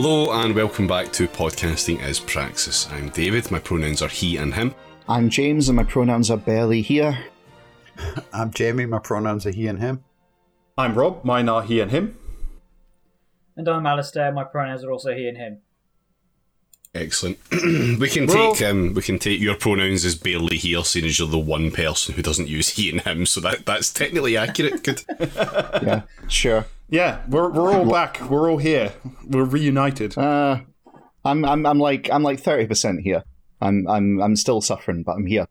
Hello and welcome back to Podcasting is Praxis. I'm David, my pronouns are he and him. I'm James, and my pronouns are barely here. I'm Jamie, my pronouns are he and him. I'm Rob, mine are he and him. And I'm Alistair, my pronouns are also he and him. Excellent. we can Well- take um, we can take your pronouns as barely here, seeing as you're the one person who doesn't use he and him, so that that's technically accurate. Good. Yeah, sure. Yeah, we're, we're all back. We're all here. We're reunited. Uh, I'm I'm I'm like I'm like thirty percent here. I'm I'm I'm still suffering, but I'm here.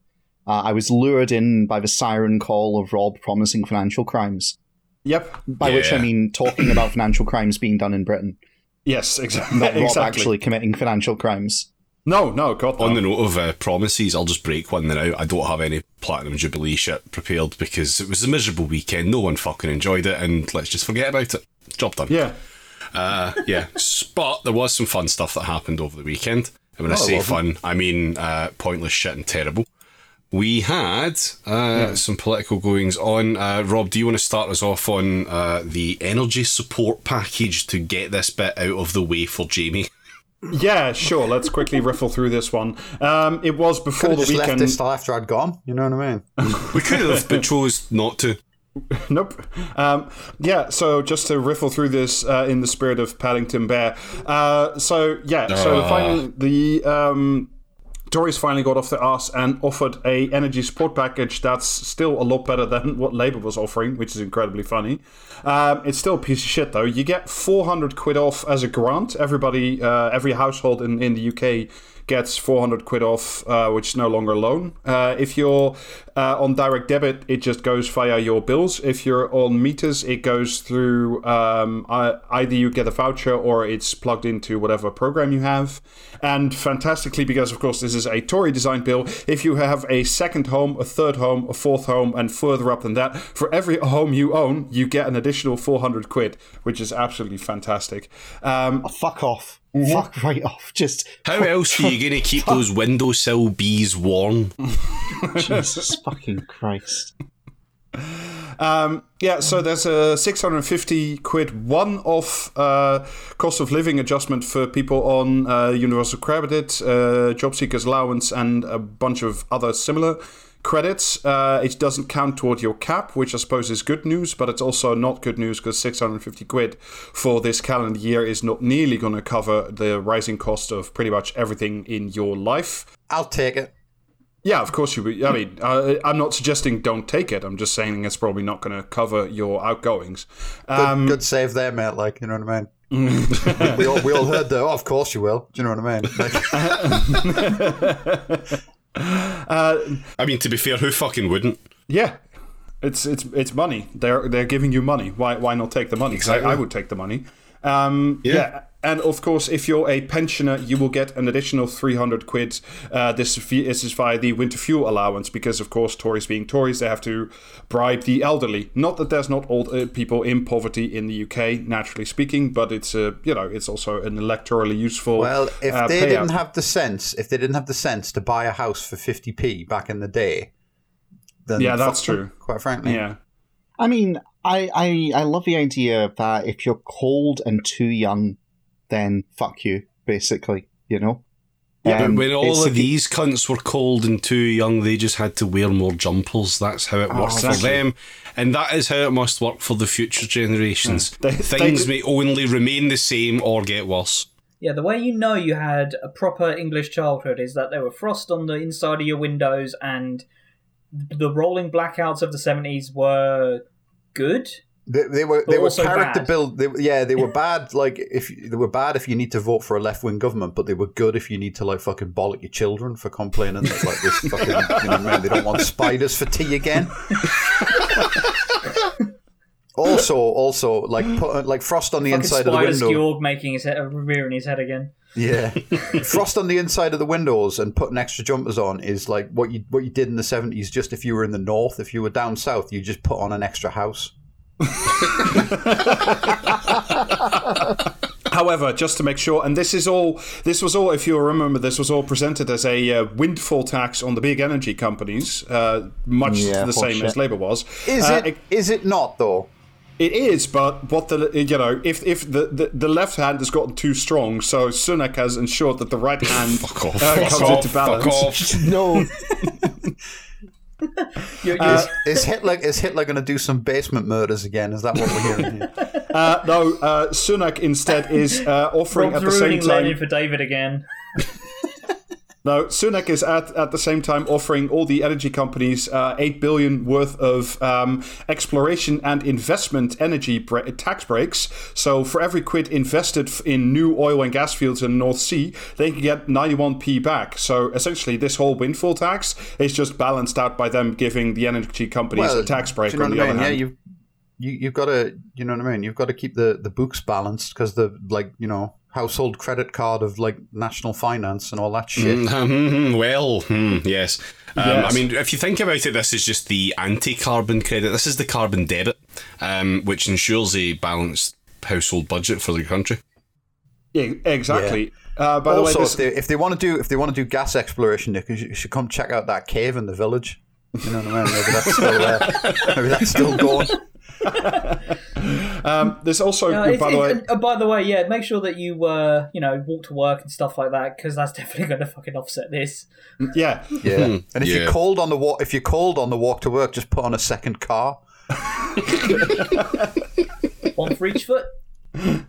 Uh, I was lured in by the siren call of Rob promising financial crimes, Yep. by which I mean talking about financial crimes being done in Britain, Yes, exactly. not Rob exactly. actually committing financial crimes. No, no, God, no. On the note of uh, promises, I'll just break one now. I don't have any Platinum Jubilee shit prepared because it was a miserable weekend. No one fucking enjoyed it, and let's just forget about it. Job done. yeah. Uh, yeah. S- But there was some fun stuff that happened over the weekend. And when I Oh, say lovely. fun, I mean uh, pointless shit and terrible. We had uh, some political goings on. Uh, Rob, do you want to start us off on uh, the energy support package to get this bit out of the way for Jamie? Yeah, sure. Let's quickly riffle through this one. Um, it was before Could have the just left weekend. this till after I'd gone. You know what I mean? We could have, but chose not to. Nope. Um, yeah, so just to riffle through this uh, in the spirit of Paddington Bear. Uh, so, yeah, so Ah. finally the um, Tories finally got off their ass and offered a energy support package that's still a lot better than what Labour was offering, which is incredibly funny. Um, it's still a piece of shit, though. You get 400 quid off as a grant. Everybody, uh, every household in, in the UK gets 400 quid off, uh, which is no longer a loan. Uh, if you're uh, on direct debit, it just goes via your bills. If you're on meters, it goes through um, I- either you get a voucher or it's plugged into whatever program you have. And fantastically, because of course this is a Tory design bill, if you have a second home, a third home, a fourth home, and further up than that, for every home you own, you get an additional 400 quid, which is absolutely fantastic. Um, Oh, fuck off. Mm-hmm. Fuck right off. Just How else are you going to keep those windowsill bees warm? Jesus fucking Christ. Um, yeah, so there's a 650 quid one off uh, cost of living adjustment for people on uh, universal credit, uh, job seekers allowance, and a bunch of other similar credits. Uh, it doesn't count toward your cap, which I suppose is good news, but it's also not good news because 650 quid for this calendar year is not nearly going to cover the rising cost of pretty much everything in your life. I'll take it. Yeah, of course you. would. I mean, uh, I'm not suggesting don't take it. I'm just saying it's probably not going to cover your outgoings. Good, Um, good save there, mate. Like, you know what I mean? we, all, we all heard the, oh, of course you will. Do you know what I mean? Like, I mean, to be fair, who fucking wouldn't? yeah, it's it's it's money. They're they're giving you money. Why why not take the money? Exactly. I, I would take the money. Um, yeah. And of course, if you're a pensioner, you will get an additional 300 quid. Uh, this, this is via the winter fuel allowance because, of course, Tories being Tories, they have to bribe the elderly. Not that there's not old uh, people in poverty in the UK, naturally speaking, but it's a you know it's also an electorally useful. well, if uh, they payout. didn't have the sense, if they didn't have the sense to buy a house for 50p back in the day, then Yeah, that's fuck them, true. Quite frankly. yeah. I mean, I, I I love the idea that if you're cold and too young, then fuck you, basically. You know. But Um, when all of these cunts were cold and too young, they just had to wear more jumpers. That's how it worked for exactly. them. And that is how it must work for the future generations. They- Things they- may only remain the same or get worse. Yeah, the way you know you had a proper English childhood is that there were frost on the inside of your windows and the rolling blackouts of the 70s were good. They, they were they were character bad. build. They, yeah, they were bad. Like if they were bad if you need to vote for a left wing government, but they were good if you need to like fucking bollock your children for complaining that like this fucking you know mean? They don't want spiders for tea again. also, also like put like frost on the Fucking inside of the window. Skjorg making his head, rearing his head again. Yeah, frost on the inside of the windows and putting extra jumpers on is like what you what you did in the seventies. Just if you were in the north, if you were down south, you just put on an extra house. However, just to make sure, and this is all, this was all, if you remember, this was all presented as a uh, windfall tax on the big energy companies, uh, much Yeah, the same bullshit. as Labour was. Is Uh, it? Is it not though? It is, but what the you know, if if the, the, the left hand has gotten too strong, so Sunak has ensured that the right hand Fuck off. uh, fuck comes off. into balance. Fuck off. No, You're, you're, Uh, Is Hitler is Hitler going to do some basement murders again? Is that what we're hearing here? Uh, no, uh, Sunak instead is uh, offering Rob's at the same ruining Lenin time. for David again. No, Sunak is at, at the same time offering all the energy companies uh, eight billion worth of um, exploration and investment energy bre- tax breaks. So for every quid invested in new oil and gas fields in the North Sea, they can get 91p back. So essentially, this whole windfall tax is just balanced out by them giving the energy companies a tax break. you know on the I other mean? Yeah, hand. you you you've got to you know what I mean. You've got to keep the the books balanced because the like you know household credit card of like national finance and all that shit. Mhm, well, hmm, yes. Um, Yes. I mean, if you think about it, this is just the anti-carbon credit. This is the carbon debit, um, which ensures a balanced household budget for the country. Yeah, exactly. Uh, by also, the way, if they if they want to do if they want to do gas exploration, Nick, you you should come check out that cave in the village. You know what I mean? Maybe that's still there. Maybe that's still going. um, there's also, Uh, it's- by the way, uh, by the way, yeah, make sure that you uh, you know walk to work and stuff like that because that's definitely going to fucking offset this. yeah, Yeah. And if Yeah. you're cold on the walk, if you're cold on the walk to work, just put on a second car. One for each foot.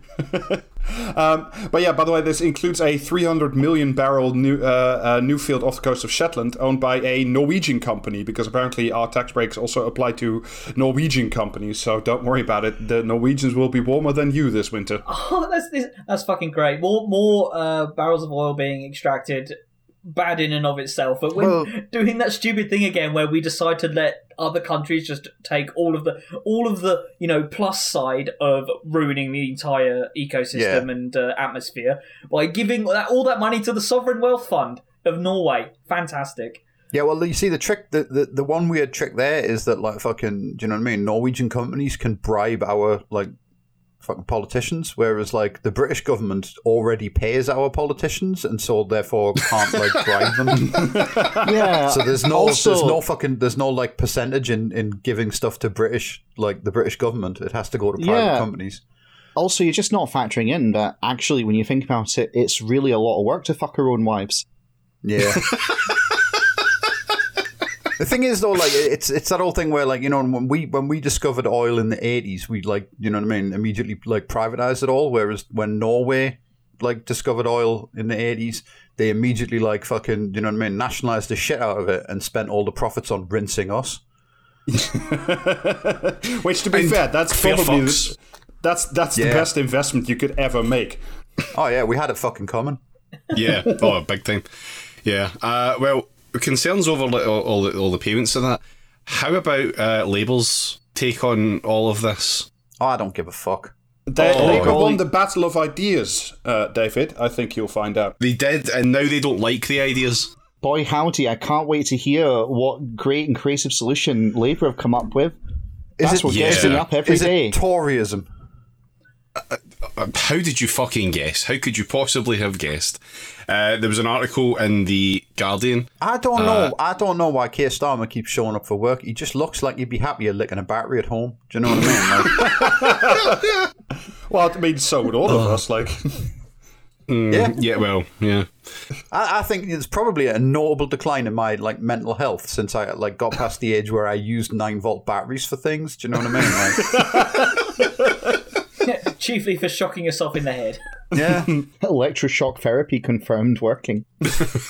But yeah, by the way, this includes a 300 million barrel new uh, uh, new field off the coast of Shetland, owned by a Norwegian company, because apparently our tax breaks also apply to Norwegian companies. So don't worry about it. The Norwegians will be warmer than you this winter. Oh, that's that's fucking great. More more uh, barrels of oil being extracted, bad in and of itself. But when Well- doing that stupid thing again, where we decide to let other countries just take all of the all of the you know plus side of ruining the entire ecosystem Yeah. and uh, atmosphere by giving that, all that money to the sovereign wealth fund of Norway. Fantastic. Yeah, well, you see, the trick, the, the, the one weird trick there is that, like, fucking, do you know what I mean? Norwegian companies can bribe our, like, fucking politicians, whereas, like, the British government already pays our politicians, and so therefore can't, like, bribe them. yeah. So there's no, Also- there's no fucking, there's no, like, percentage in, in giving stuff to British, like, the British government. It has to go to private Yeah. companies. Also, you're just not factoring in that actually, when you think about it, it's really a lot of work to fuck our own wives. Yeah. the thing is, though, like it's it's that whole thing where, like, you know, when we when we discovered oil in the eighties, we like, you know what I mean, immediately like privatized it all. Whereas when Norway like discovered oil in the eighties, they immediately like fucking, you know what I mean, nationalized the shit out of it and spent all the profits on rinsing us. Which, to be And fair, that's probably the, that's that's the best investment you could ever make. Oh yeah, we had it fucking common. Yeah, oh, big time. Yeah. Uh, well, concerns over like, all, all, the, all the payments and that. How about uh, Labour's take on all of this? Oh, I don't give a fuck. They, Oh, Labour well, won the battle of ideas, uh, David. I think you'll find out. They did, and now they don't like the ideas. Boy, howdy, I can't wait to hear what great and creative solution Labour have come up with. Is That's it, what yeah. gets me up every is day. it Toryism? Uh, How did you fucking guess? How could you possibly have guessed? Uh, there was an article in the Guardian. I don't know. I don't know why Keir Starmer keeps showing up for work. He just looks like he'd be happier licking a battery at home. Do you know what I mean? Like, Well, I mean, so would all of us. Like, yeah, Yeah, well, yeah. I, I think it's probably a notable decline in my like mental health since I like got past the age where I used nine volt batteries for things. Do you know what I mean? Like, Chiefly for shocking yourself in the head. yeah, Electroshock therapy confirmed working.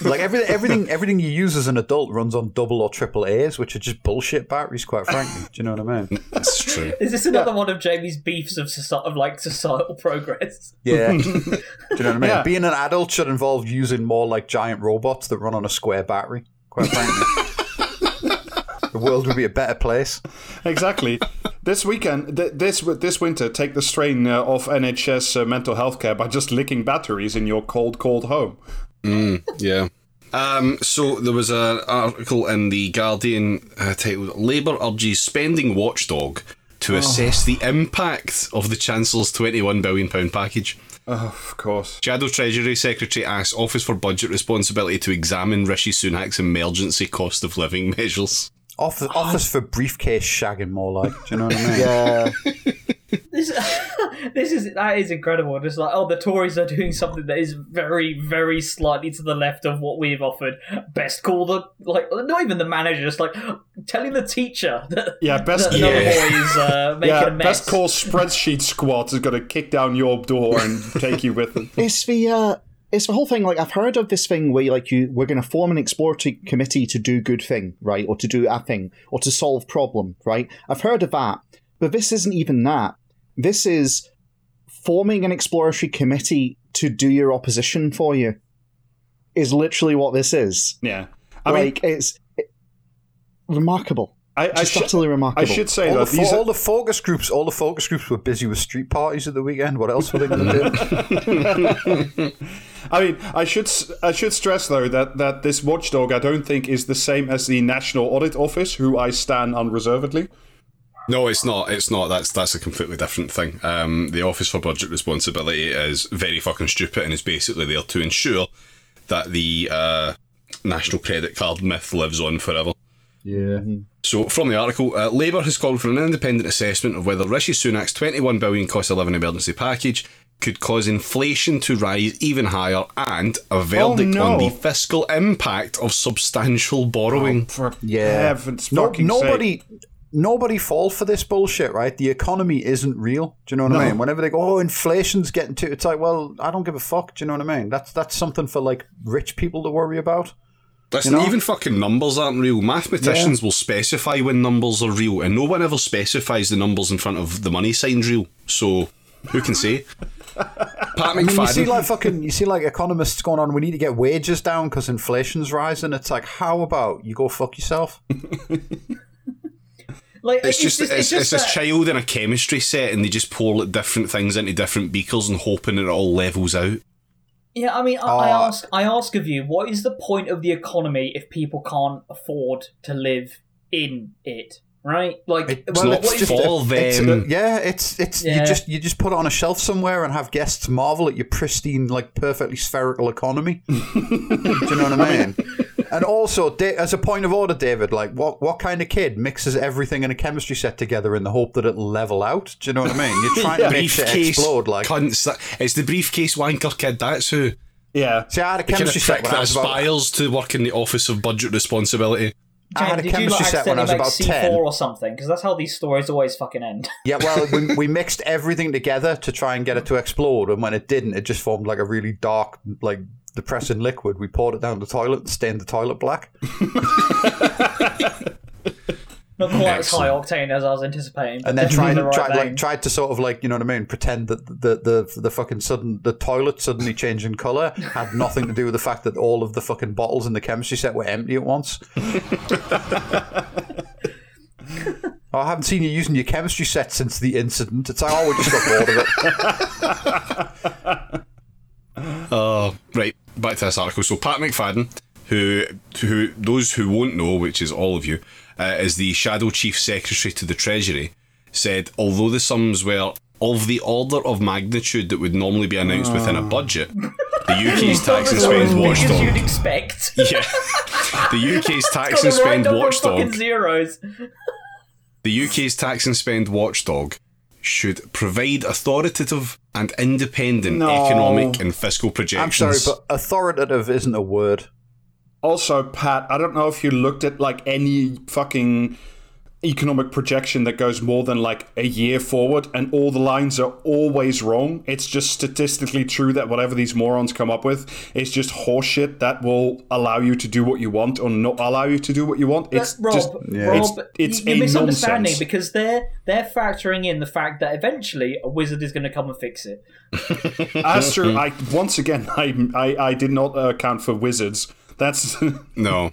like everything, everything, everything you use as an adult runs on double or triple A's, which are just bullshit batteries. Quite frankly, do you know what I mean? That's true. Is this another one of Jamie's beefs of, soci- of like societal progress? Yeah. Do you know what I mean? Yeah. Being an adult should involve using more like giant robots that run on a square battery. Quite frankly, the world would be a better place. exactly. this weekend, th- this this winter, take the strain uh, off NHS uh, mental health care by just licking batteries in your cold, cold home. Yeah. Um, so there was an article in the Guardian uh, titled "Labour urges spending watchdog to assess the impact of the Chancellor's twenty-one billion pound package." Oh, of course. Shadow Treasury Secretary asks Office for Budget Responsibility to examine Rishi Sunak's emergency cost of living measures. Office, office for briefcase shagging, more like. Do you know what I mean? Yeah. This, this is that is incredible. Just like, oh, the Tories are doing something that is very, very slightly to the left of what we've offered. Best call the like, not even the manager, just like telling the teacher that Yeah, best- that another Yeah. boy is uh, making Yeah, a mess. best call spreadsheet squad is going to kick down your door and take you with them. It's the uh, it's the whole thing. Like I've heard of this thing where like you we're going to form an exploratory committee to do good thing, right, or to do a thing, or to solve problem, right. I've heard of that, but this isn't even that. This is forming an exploratory committee to do your opposition for you. Is literally what this is. Yeah, I mean, it's it- remarkable. I, I, Just should, utterly I should say All the, that fo- these all the focus groups, all the focus groups were busy with street parties at the weekend. What else were they going to do? I mean, I should s- I should stress though that that this watchdog I don't think is the same as the National Audit Office, who I stand unreservedly. No, it's not. It's not. That's that's a completely different thing. Um, the Office for Budget Responsibility is very fucking stupid and is basically there to ensure that the uh, national credit card myth lives on forever. Yeah. So, from the article, uh, Labour has called for an independent assessment of whether Rishi Sunak's 21 billion cost of living emergency package could cause inflation to rise even higher and a verdict no. on the fiscal impact of substantial borrowing. Oh, for Yeah. heaven's No, fucking nobody, nobody fall for this bullshit, right? The economy isn't real. Do you know what I mean? Whenever they go, "Oh, inflation's getting to," it's like, well, I don't give a fuck. Do you know what I mean? That's that's something for like rich people to worry about. Listen, know? even fucking numbers aren't real. Mathematicians will specify when numbers are real, and no one ever specifies the numbers in front of the money sign's real. So, who can say? Pat I mean, you see like fucking, you see like economists going on. We need to get wages down because inflation's rising. It's like, how about you go fuck yourself? like It's just, it's, it's, just this that- child in a chemistry set, and they just pour like, different things into different beakers and hoping it all levels out. Yeah, I mean, I, I Uh, ask, I ask of you, what is the point of the economy if people can't afford to live in it? Right? Like, It- what- well, what it's is just it- for It's- them. yeah, it's it's Yeah. you just you just put it on a shelf somewhere and have guests marvel at your pristine, like perfectly spherical economy. Do you know what I mean? And also, as a point of order, David, like what what kind of kid mixes everything in a chemistry set together in the hope that it'll level out? Do you know what I mean? You're trying to make shit briefcase explode. Like, cunts. It's the briefcase wanker kid. That's who. Yeah. see, I had a The kind of chemistry set prick when I that was about. aspires to work in the Office of Budget Responsibility. I had a did you chemistry like set when I was about make C4 ten. or something? Because that's how these stories always fucking end. Yeah, well, we, we mixed everything together to try and get it to explode, and when it didn't, it just formed like a really dark, like depressing liquid. We poured it down the toilet and stained the toilet black. Not quite as high octane as I was anticipating. and then definitely tried, the right tried like tried to sort of like you know what I mean, pretend that the the the fucking sudden the toilet suddenly changing color had nothing to do with the fact that all of the fucking bottles in the chemistry set were empty at once. Oh, I haven't seen you using your chemistry set since the incident. It's like, oh, we just got bored of it. Uh, right, back to this article. So Pat McFadden, who who those who won't know, which is all of you, uh, is the shadow chief secretary to the Treasury, said although the sums were of the order of magnitude that would normally be announced within a budget, the UK's tax and spend As you'd watchdog. expect. Yeah, the UK's tax and spend number of fucking watchdog. zeros. The UK's tax and spend watchdog should provide authoritative and independent No. economic and fiscal I'm projections. sorry, but authoritative isn't a word. Also, Pat, I don't know if you looked at like any fucking economic projection that goes more than like a year forward and all the lines are always wrong. It's just statistically true that whatever these morons come up with is just horseshit that will allow you to do what you want or not allow you to do what you want. It's Rob, just Rob, it's, it's you're a misunderstanding nonsense. because they're they're factoring in the fact that eventually a wizard is going to come and fix it. That's true. I once again I I, I did not account for wizards. That's No.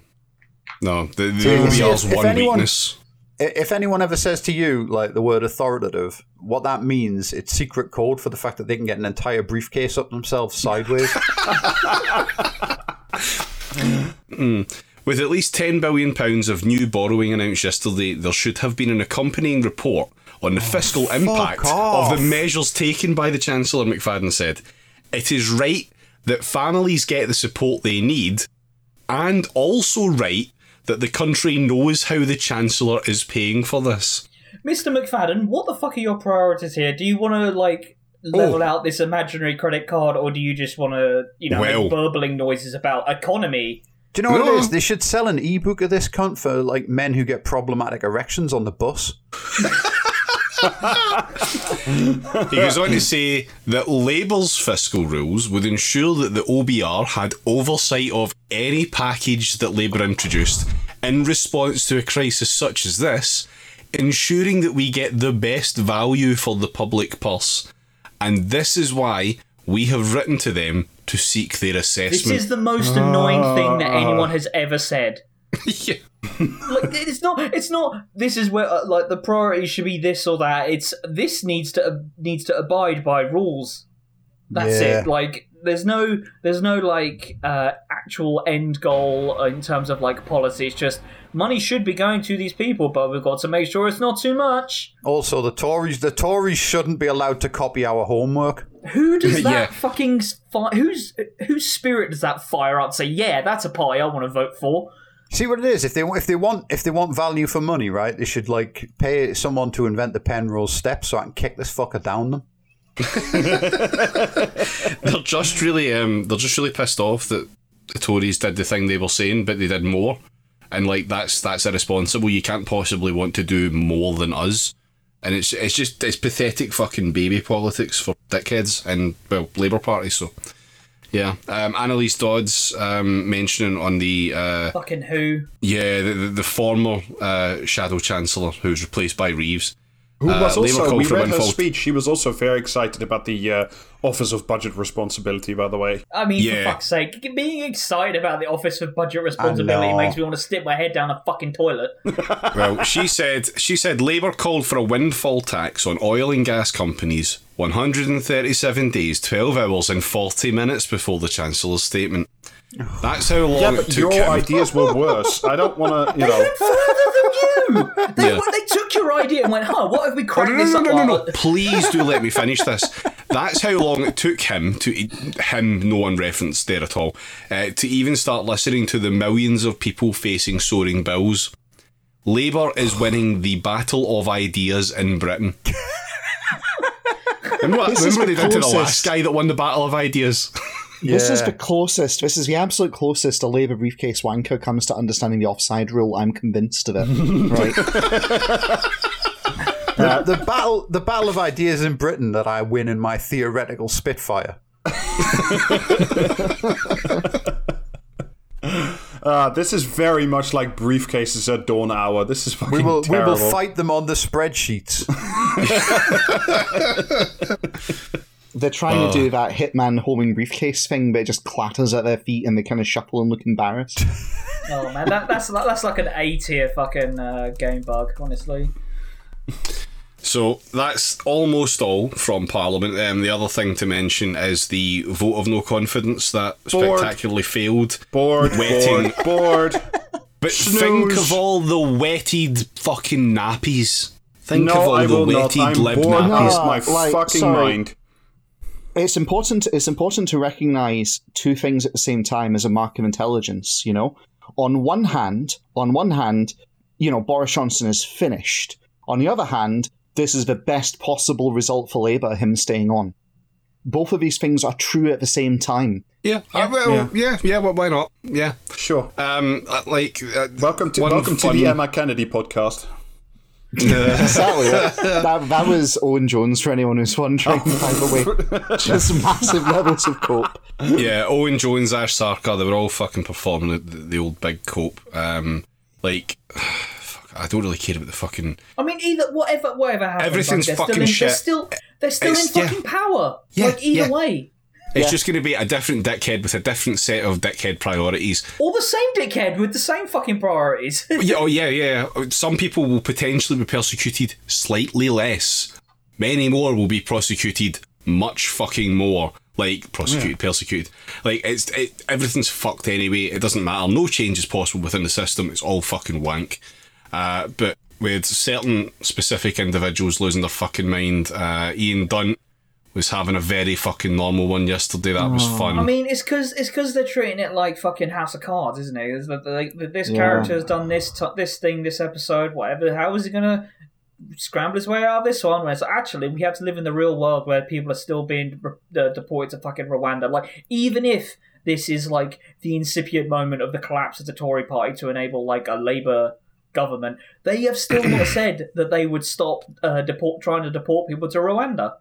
No. The, the See, OBR's if- if one anyone- weakness. If anyone ever says to you like the word authoritative, what that means, it's secret code for the fact that they can get an entire briefcase up themselves sideways. Hmm. With at least £10 billion of new borrowing announced yesterday, there should have been an accompanying report on the oh, fiscal impact off. of the measures taken by the Chancellor, McFadden said. It is right that families get the support they need, and also right that the country knows how the Chancellor is paying for this. Mr. McFadden, what the fuck are your priorities here? Do you want to like level Oh. out this imaginary credit card, or do you just want to, you know, Well- make burbling noises about economy? Do you know what No. it is? They should sell an ebook of this cunt for like men who get problematic erections on the bus. He goes on to say that Labour's fiscal rules would ensure that the OBR had oversight of any package that Labour introduced in response to a crisis such as this, ensuring that we get the best value for the public purse. And this is why we have written to them to seek their assessment. This is the most annoying thing that anyone has ever said. yeah. Like, it's not. It's not. This is where uh, like the priority should be this or that. It's this needs to uh, needs to abide by rules. That's Yeah. it. Like there's no there's no like uh, actual end goal in terms of like policy. It's just money should be going to these people, but we've got to make sure it's not too much. Also, the Tories, the Tories shouldn't be allowed to copy our homework. Who does that Yeah. fucking fi- whose whose spirit does that fire up? Say yeah, that's a party I want to vote for. See what it is. If they if they want if they want value for money, right? They should like pay someone to invent the Penrose step so I can kick this fucker down them. they're just really um they're just really pissed off that the Tories did the thing they were saying, but they did more. And like that's that's irresponsible. You can't possibly want to do more than us. And it's it's just it's pathetic fucking baby politics for dickheads and well Labour Party. So yeah, um, Anneliese Dodds um, mentioning on the uh, Fucking who? yeah the, the, the former uh, Shadow Chancellor who was replaced by Reeves. Who was Uh, also, we read her speech. She was also very excited about the uh, Office of Budget Responsibility, by the way. I mean, Yeah. for fuck's sake, being excited about the Office of Budget Responsibility makes me want to stick my head down a fucking toilet. Well, she said she said Labour called for a windfall tax on oil and gas companies 137 days, 12 hours and 40 minutes before the Chancellor's statement. That's how long Yeah, it took your him. ideas were worse. I don't want to, you know. Further than you! They, Yeah. they took your idea and went, huh, what if we Oh, crack no, this no, up? no, no, no, no. Please do let me finish this. That's how long it took him to him, no one referenced there at all, uh, to even start listening to the millions of people facing soaring bills. Labour is winning the battle of ideas in Britain. Remember, what- This is remember they did to the closest. last guy that won the battle of ideas? This is the closest. This is the absolute closest a Labour briefcase wanker comes to understanding the offside rule. I'm convinced of it. right? The, the battle the battle of ideas in Britain that I win in my theoretical Spitfire. Uh, this is very much like briefcases at dawn hour. This is fucking We will we will fight them on the spreadsheets. They're trying to do that hitman homing briefcase thing, but it just clatters at their feet and they kind of shuffle and look embarrassed. Oh man, that, that's that's like an A tier fucking uh, game bug, honestly. So that's almost all from Parliament. Um, the other thing to mention is the vote of no confidence that Bored. spectacularly failed. bored, Wetting. bored, bored. But think of all the wetted fucking nappies. Think no, of all I the will not. wetted I'm limp bored nappies. out No, my like, fucking sorry. mind. It's important it's important to recognize two things at the same time as a mark of intelligence you know on one hand on one hand you know boris johnson is finished on the other hand this is the best possible result for labour him staying on both of these things are true at the same time Yeah, uh, well, yeah, yeah. well, why not? Yeah. Sure. Um, uh, like uh, Welcome to one welcome to fun- the Emma Kennedy podcast. Exactly that, that was owen jones for anyone who's wondering by the way just massive levels of cope yeah, Owen Jones, Ash Sarkar, they were all fucking performing the, the old big cope. Um, like, fuck, I don't really care about the fucking. I mean, either whatever whatever happens, Everything's like, fucking still in, shit. They're still they're still It's- in yeah. fucking power. Yeah, like either yeah. way, It's Yeah. just going to be a different dickhead with a different set of dickhead priorities. or the same dickhead with the same fucking priorities. yeah, oh yeah, yeah. Some people will potentially be persecuted slightly less. Many more will be prosecuted much fucking more. Like prosecuted, persecuted. Like it's it, everything's fucked anyway. It doesn't matter. No change is possible within the system. It's all fucking wank. Uh, but with certain specific individuals losing their fucking mind, uh, Ian Dunt was having a very fucking normal one yesterday. That was fun. I mean, it's because it's because they're treating it like fucking House of Cards, isn't it? It's that, like, that this Yeah. character has done this t- this thing this episode, whatever. How is he gonna scramble his way out of this one? Where it's actually we have to live in the real world where people are still being uh, deported to fucking Rwanda. Like even if this is like the incipient moment of the collapse of the Tory party to enable like a Labour government, they have still not said that they would stop uh, deport trying to deport people to Rwanda.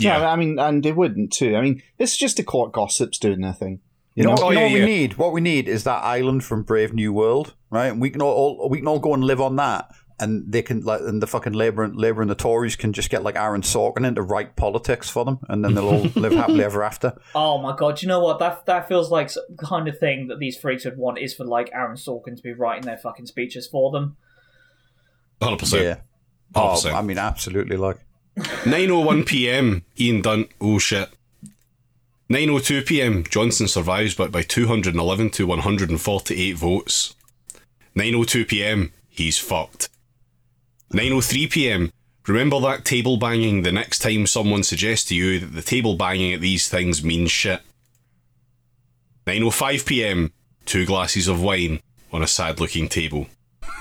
Yeah. yeah. I mean, and they wouldn't too. I mean, this is just the court gossips doing their thing. You know, Oh, you know yeah, what we yeah. need? What we need is that island from Brave New World, right? And we can all, all we can all go and live on that, and they can like, and the fucking Labour, and Labour and the Tories can just get like Aaron Sorkin in to write politics for them, and then they'll all live happily ever after. Oh my god! You know what? That that feels like the kind of thing that these freaks would want is for like Aaron Sorkin to be writing their fucking speeches for them. 100%. Yeah. Oh, 100%. I mean, absolutely. Like, 9.01 pm, Ian Dunt, oh shit. 9.02 pm, Johnson survives but by 211 to 148 votes. 9.02 pm, he's fucked. 9.03 pm, remember that table banging the next time someone suggests to you that the table banging at these things means shit. 9.05 pm, two glasses of wine on a sad looking table.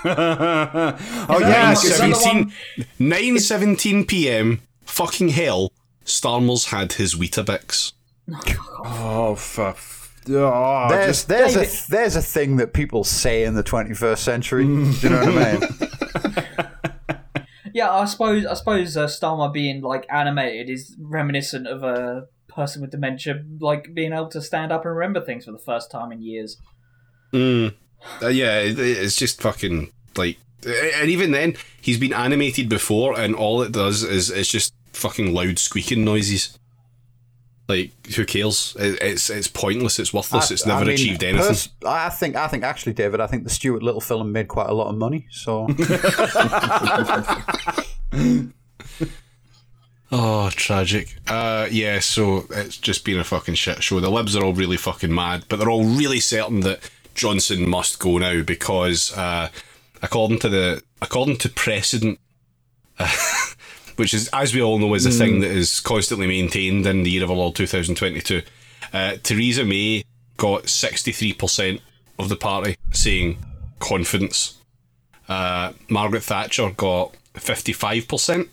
Oh yeah, that- it's- is that 9.17 9.17 pm, fucking hell, Starmer's had his Weetabix. oh for. Oh, there's there's David- a there's a thing that people say in the 21st century. Do you know what I mean? yeah, I suppose I suppose uh, Starmer being like animated is reminiscent of a person with dementia, like being able to stand up and remember things for the first time in years. Uh, yeah, it, it's just fucking like, and even then, he's been animated before, and all it does is it's just fucking loud squeaking noises. Like, who cares? It, it's it's pointless. It's worthless. it's I- I never mean, achieved anything. pers- I think I think actually, David, I think the Stuart Little film made quite a lot of money. So Oh, tragic. Uh, yeah, so it's just been a fucking shit show. The Libs are all really fucking mad, but they're all really certain that Johnson must go now because, uh, according to the according to precedent, which is as we all know is a thing that is constantly maintained in the year of our Lord 2022, uh, Theresa May got 63% of the party saying confidence. Uh, Margaret Thatcher got 55%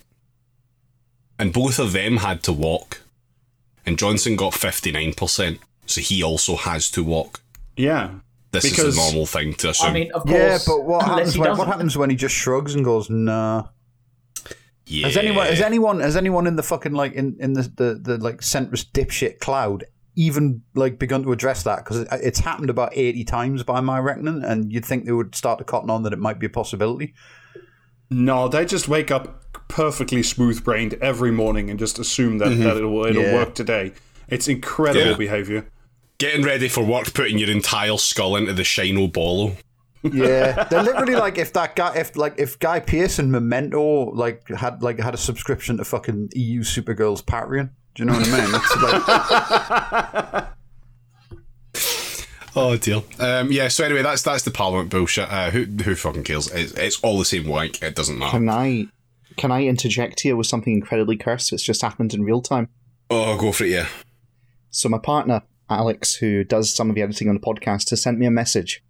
and both of them had to walk. And Johnson got 59%, so he also has to walk. yeah. This is a normal thing to assume. I mean, of course. yeah, but what happens when, what happens when he just shrugs and goes nah? yeah. Has anyone has anyone has anyone in the fucking like in in the the, the like centrist dipshit cloud even like begun to address that because it, it's happened about eighty times by my reckoning, and you'd think they would start to cotton on that it might be a possibility. No, they just wake up perfectly smooth brained every morning and just assume that, mm-hmm. that it'll, it'll Yeah. work today. It's incredible Yeah. behavior. Getting ready for work, putting your entire skull into the Shino Bolo. Yeah, they're literally like if that guy, if like if Guy Pearce and Memento like had like had a subscription to fucking EU Supergirl's Patreon. Do you know what I mean? It's like Oh dear. Um, yeah. So anyway, that's that's the Parliament bullshit. Uh, who who fucking kills? It's, it's all the same wank. It doesn't matter. Can I can I interject here with something incredibly cursed It's just happened in real time? Oh, go for it. Yeah. So my partner, Alex, who does some of the editing on the podcast, has sent me a message.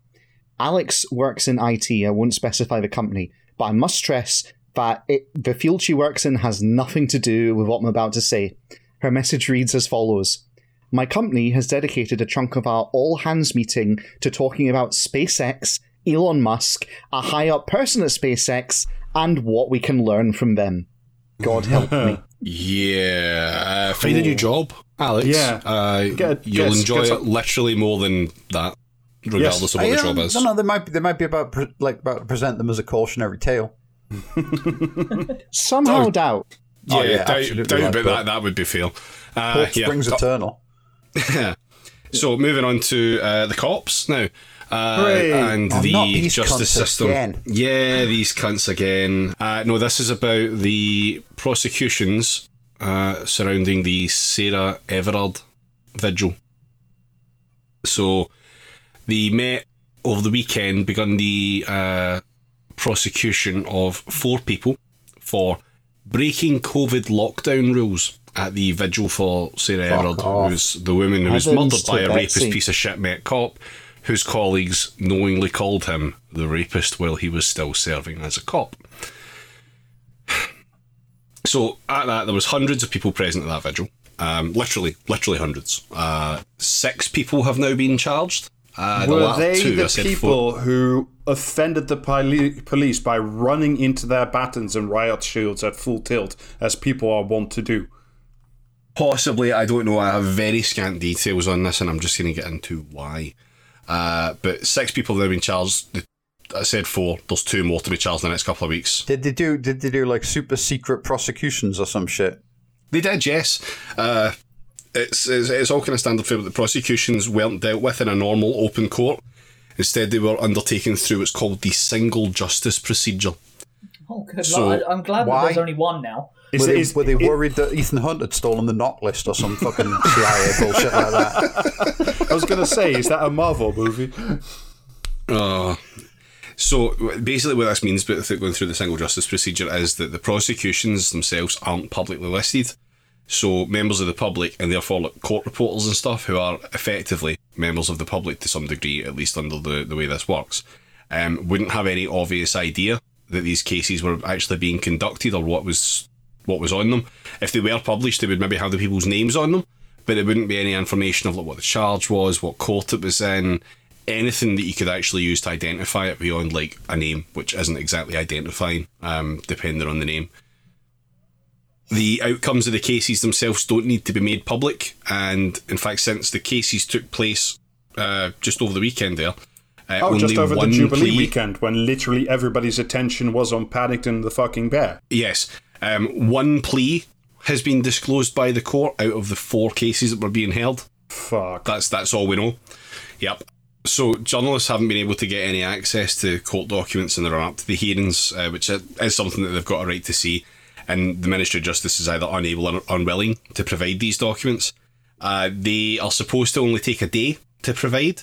Alex works in IT. I won't specify the company, but I must stress that it, the field she works in has nothing to do with what I'm about to say. Her message reads as follows. My company has dedicated a chunk of our all hands meeting to talking about SpaceX, Elon Musk, a high up person at SpaceX, and what we can learn from them. God help me. Yeah. Uh, find a new job, Alex. Yeah. Uh, Get- you'll get- enjoy get it literally more than that, regardless of what I the job is. No, no, they might be, they might be about pre- like about to present them as a cautionary tale. Somehow Oh. doubt. Yeah, Oh, yeah, doubt, absolutely doubt right, about but- that. That would be fair. Uh, Hope yeah. springs eternal. So moving on to uh, the cops now. Uh, and Oh, the not these justice cunts system. again. Yeah, these cunts again. Uh, no, this is about the prosecutions uh, surrounding the Sarah Everard vigil. So, the Met over the weekend begun the uh, prosecution of four people for breaking COVID lockdown rules at the vigil for Sarah Fuck Everard, off. who's the woman who was murdered by a rapist Betsy. piece of shit Met cop, whose colleagues knowingly called him the rapist while he was still serving as a cop. So at that, there was hundreds of people present at that vigil. Um, literally, literally hundreds. Uh, six people have now been charged. Uh, the Were latter they two, the people four. who offended the poli- police by running into their batons and riot shields at full tilt, as people are wont to do? Possibly, I don't know. I have very scant details on this, and I'm just going to get into why. Uh, but six people have now been charged. The- I said four. There's two more to be charged in the next couple of weeks. Did they do? Did they do like super secret prosecutions or some shit? They did, yes. Uh, it's, it's it's all kind of standard fare, but the prosecutions weren't dealt with in a normal open court. Instead, they were undertaken through what's called the single justice procedure. Oh, good So, lord. I- I'm glad that there's only one now. Is, Were they, is- were they i- worried that Ethan Hunt had stolen the NOC list or some fucking CIA bullshit like that? I was going to say, is that a Marvel movie? Uh, so basically, what this means, but going through the single justice procedure, is that the prosecutions themselves aren't publicly listed. So members of the public, and therefore like court reporters and stuff, who are effectively members of the public to some degree, at least under the, the way this works, um, wouldn't have any obvious idea that these cases were actually being conducted or what was what was on them. If they were published, they would maybe have the people's names on them, but there wouldn't be any information of like what the charge was, what court it was in, anything that you could actually use to identify it beyond like a name, which isn't exactly identifying, um, depending on the name. The outcomes of the cases themselves don't need to be made public, and in fact, since the cases took place uh, just over the weekend, there, uh, Oh, just over the Jubilee plea- weekend when literally everybody's attention was on Paddington the fucking bear. Yes. Um, one plea has been disclosed by the court out of the four cases that were being held. Fuck. That's that's all we know. Yep. So journalists haven't been able to get any access to court documents in the run up to the hearings, uh, which is something that they've got a right to see. And the Ministry of Justice is either unable or unwilling to provide these documents. Uh, they are supposed to only take a day to provide,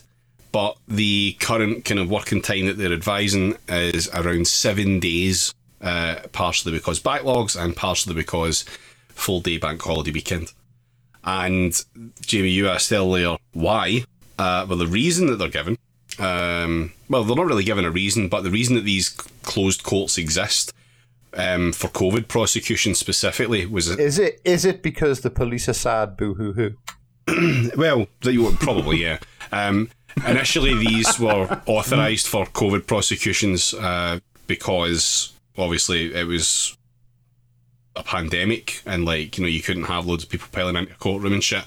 but the current kind of working time that they're advising is around seven days, uh, partially because backlogs and partially because full day bank holiday weekend. And Jamie, you asked earlier why. Uh, well, the reason that they're given, um, well, they're not really given a reason, but the reason that these closed courts exist um, for COVID prosecution specifically was Is it? Is it because the police are sad? Boo hoo hoo. well, that you would probably yeah. Um, initially, these were authorised for COVID prosecutions uh, because obviously it was a pandemic and like you know you couldn't have loads of people piling into a courtroom and shit.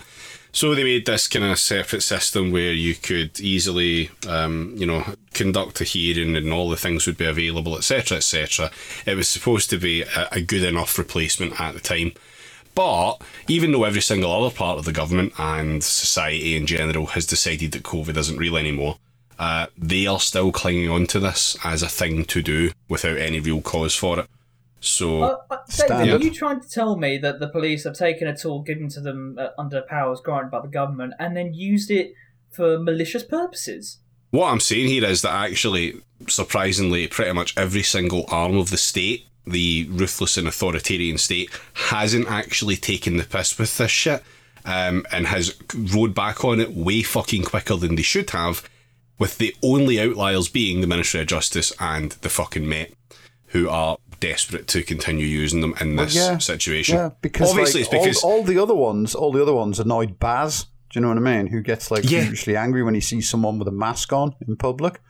So they made this kind of separate system where you could easily, um, you know, conduct a hearing and all the things would be available, etc., etc. It was supposed to be a, a good enough replacement at the time. But even though every single other part of the government and society in general has decided that COVID isn't real anymore, uh, they are still clinging on to this as a thing to do without any real cause for it. So Uh, uh, David, are you trying to tell me that the police have taken a tool given to them uh, under powers granted by the government and then used it for malicious purposes? What I'm saying here is that actually, surprisingly, pretty much every single arm of the state, the ruthless and authoritarian state, hasn't actually taken the piss with this shit um, and has rode back on it way fucking quicker than they should have, with the only outliers being the Ministry of Justice and the fucking Met, who are desperate to continue using them in this yeah, situation. Yeah, because Obviously, like, it's because. all, all the other ones, all the other ones annoyed Baz. Do you know what I mean? Who gets like Yeah. hugely angry when he sees someone with a mask on in public?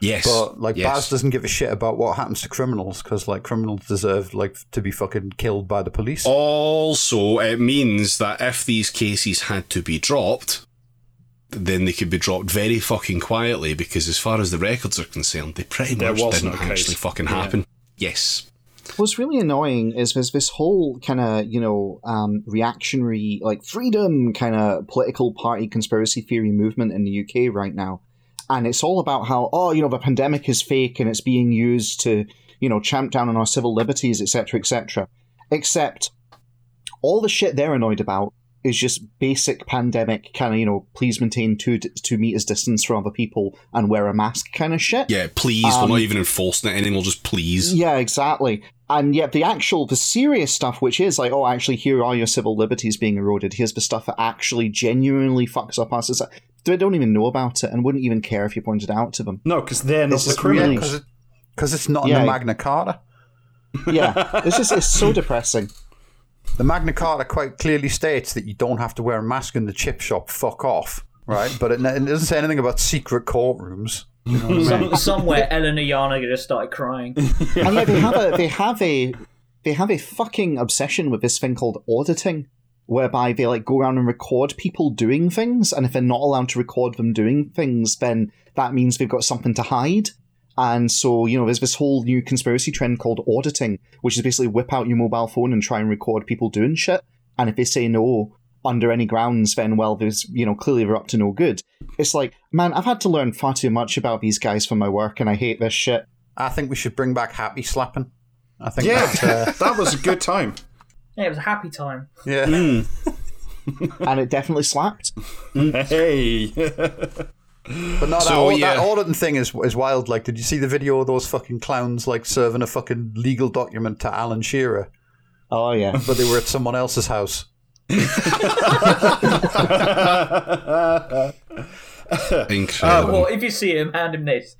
yes. But like yes. Baz doesn't give a shit about what happens to criminals because like criminals deserve like to be fucking killed by the police. Also, it means that if these cases had to be dropped, then they could be dropped very fucking quietly because, as far as the records are concerned, they pretty There much didn't actually fucking Yeah. happen. Yes. What's really annoying is there's this whole kind of, you know, um, reactionary, like freedom kind of political party conspiracy theory movement in the UK right now. And it's all about how, oh, you know, the pandemic is fake and it's being used to, you know, champ down on our civil liberties, etc., etc. Except all the shit they're annoyed about is just basic pandemic kind of you know please maintain two two meters distance from other people and wear a mask kind of shit. Yeah, please. we're not um, even enforcing it anymore. Just please. Yeah, exactly. And yet the actual, the serious stuff, which is like, oh, actually, here are your civil liberties being eroded. Here's the stuff that actually genuinely fucks up our society. They don't even know about it and wouldn't even care if you pointed it out to them. No, because they're not It's the just criminals. really- Because it's not in the Magna Carta. Yeah, it's just, it's so depressing. The Magna Carta quite clearly states that you don't have to wear a mask in the chip shop. Fuck off, right? But it, it doesn't say anything about secret courtrooms. You know what I mean? Some, somewhere Eleanor Yarniger just started crying. Oh, and yeah, they have a, they have a, they have a fucking obsession with this thing called auditing, whereby they like go around and record people doing things, and if they're not allowed to record them doing things, then that means they've got something to hide. And so, you know, there's this whole new conspiracy trend called auditing, which is basically whip out your mobile phone and try and record people doing shit. And if they say no under any grounds, then, well, there's, you know, clearly they're up to no good. It's like, man, I've had to learn far too much about these guys for my work, and I hate this shit. I think we should bring back happy slapping. I think yeah, that's, uh, that was a good time. Yeah, it was a happy time. yeah. And it definitely slapped. Hey, But no, that, So, yeah. that auditing thing is is wild. Like, did you see the video of those fucking clowns like serving a fucking legal document to Alan Shearer, Oh, yeah. but they were at someone else's house? Incredible. Well, if you see him, hand him this.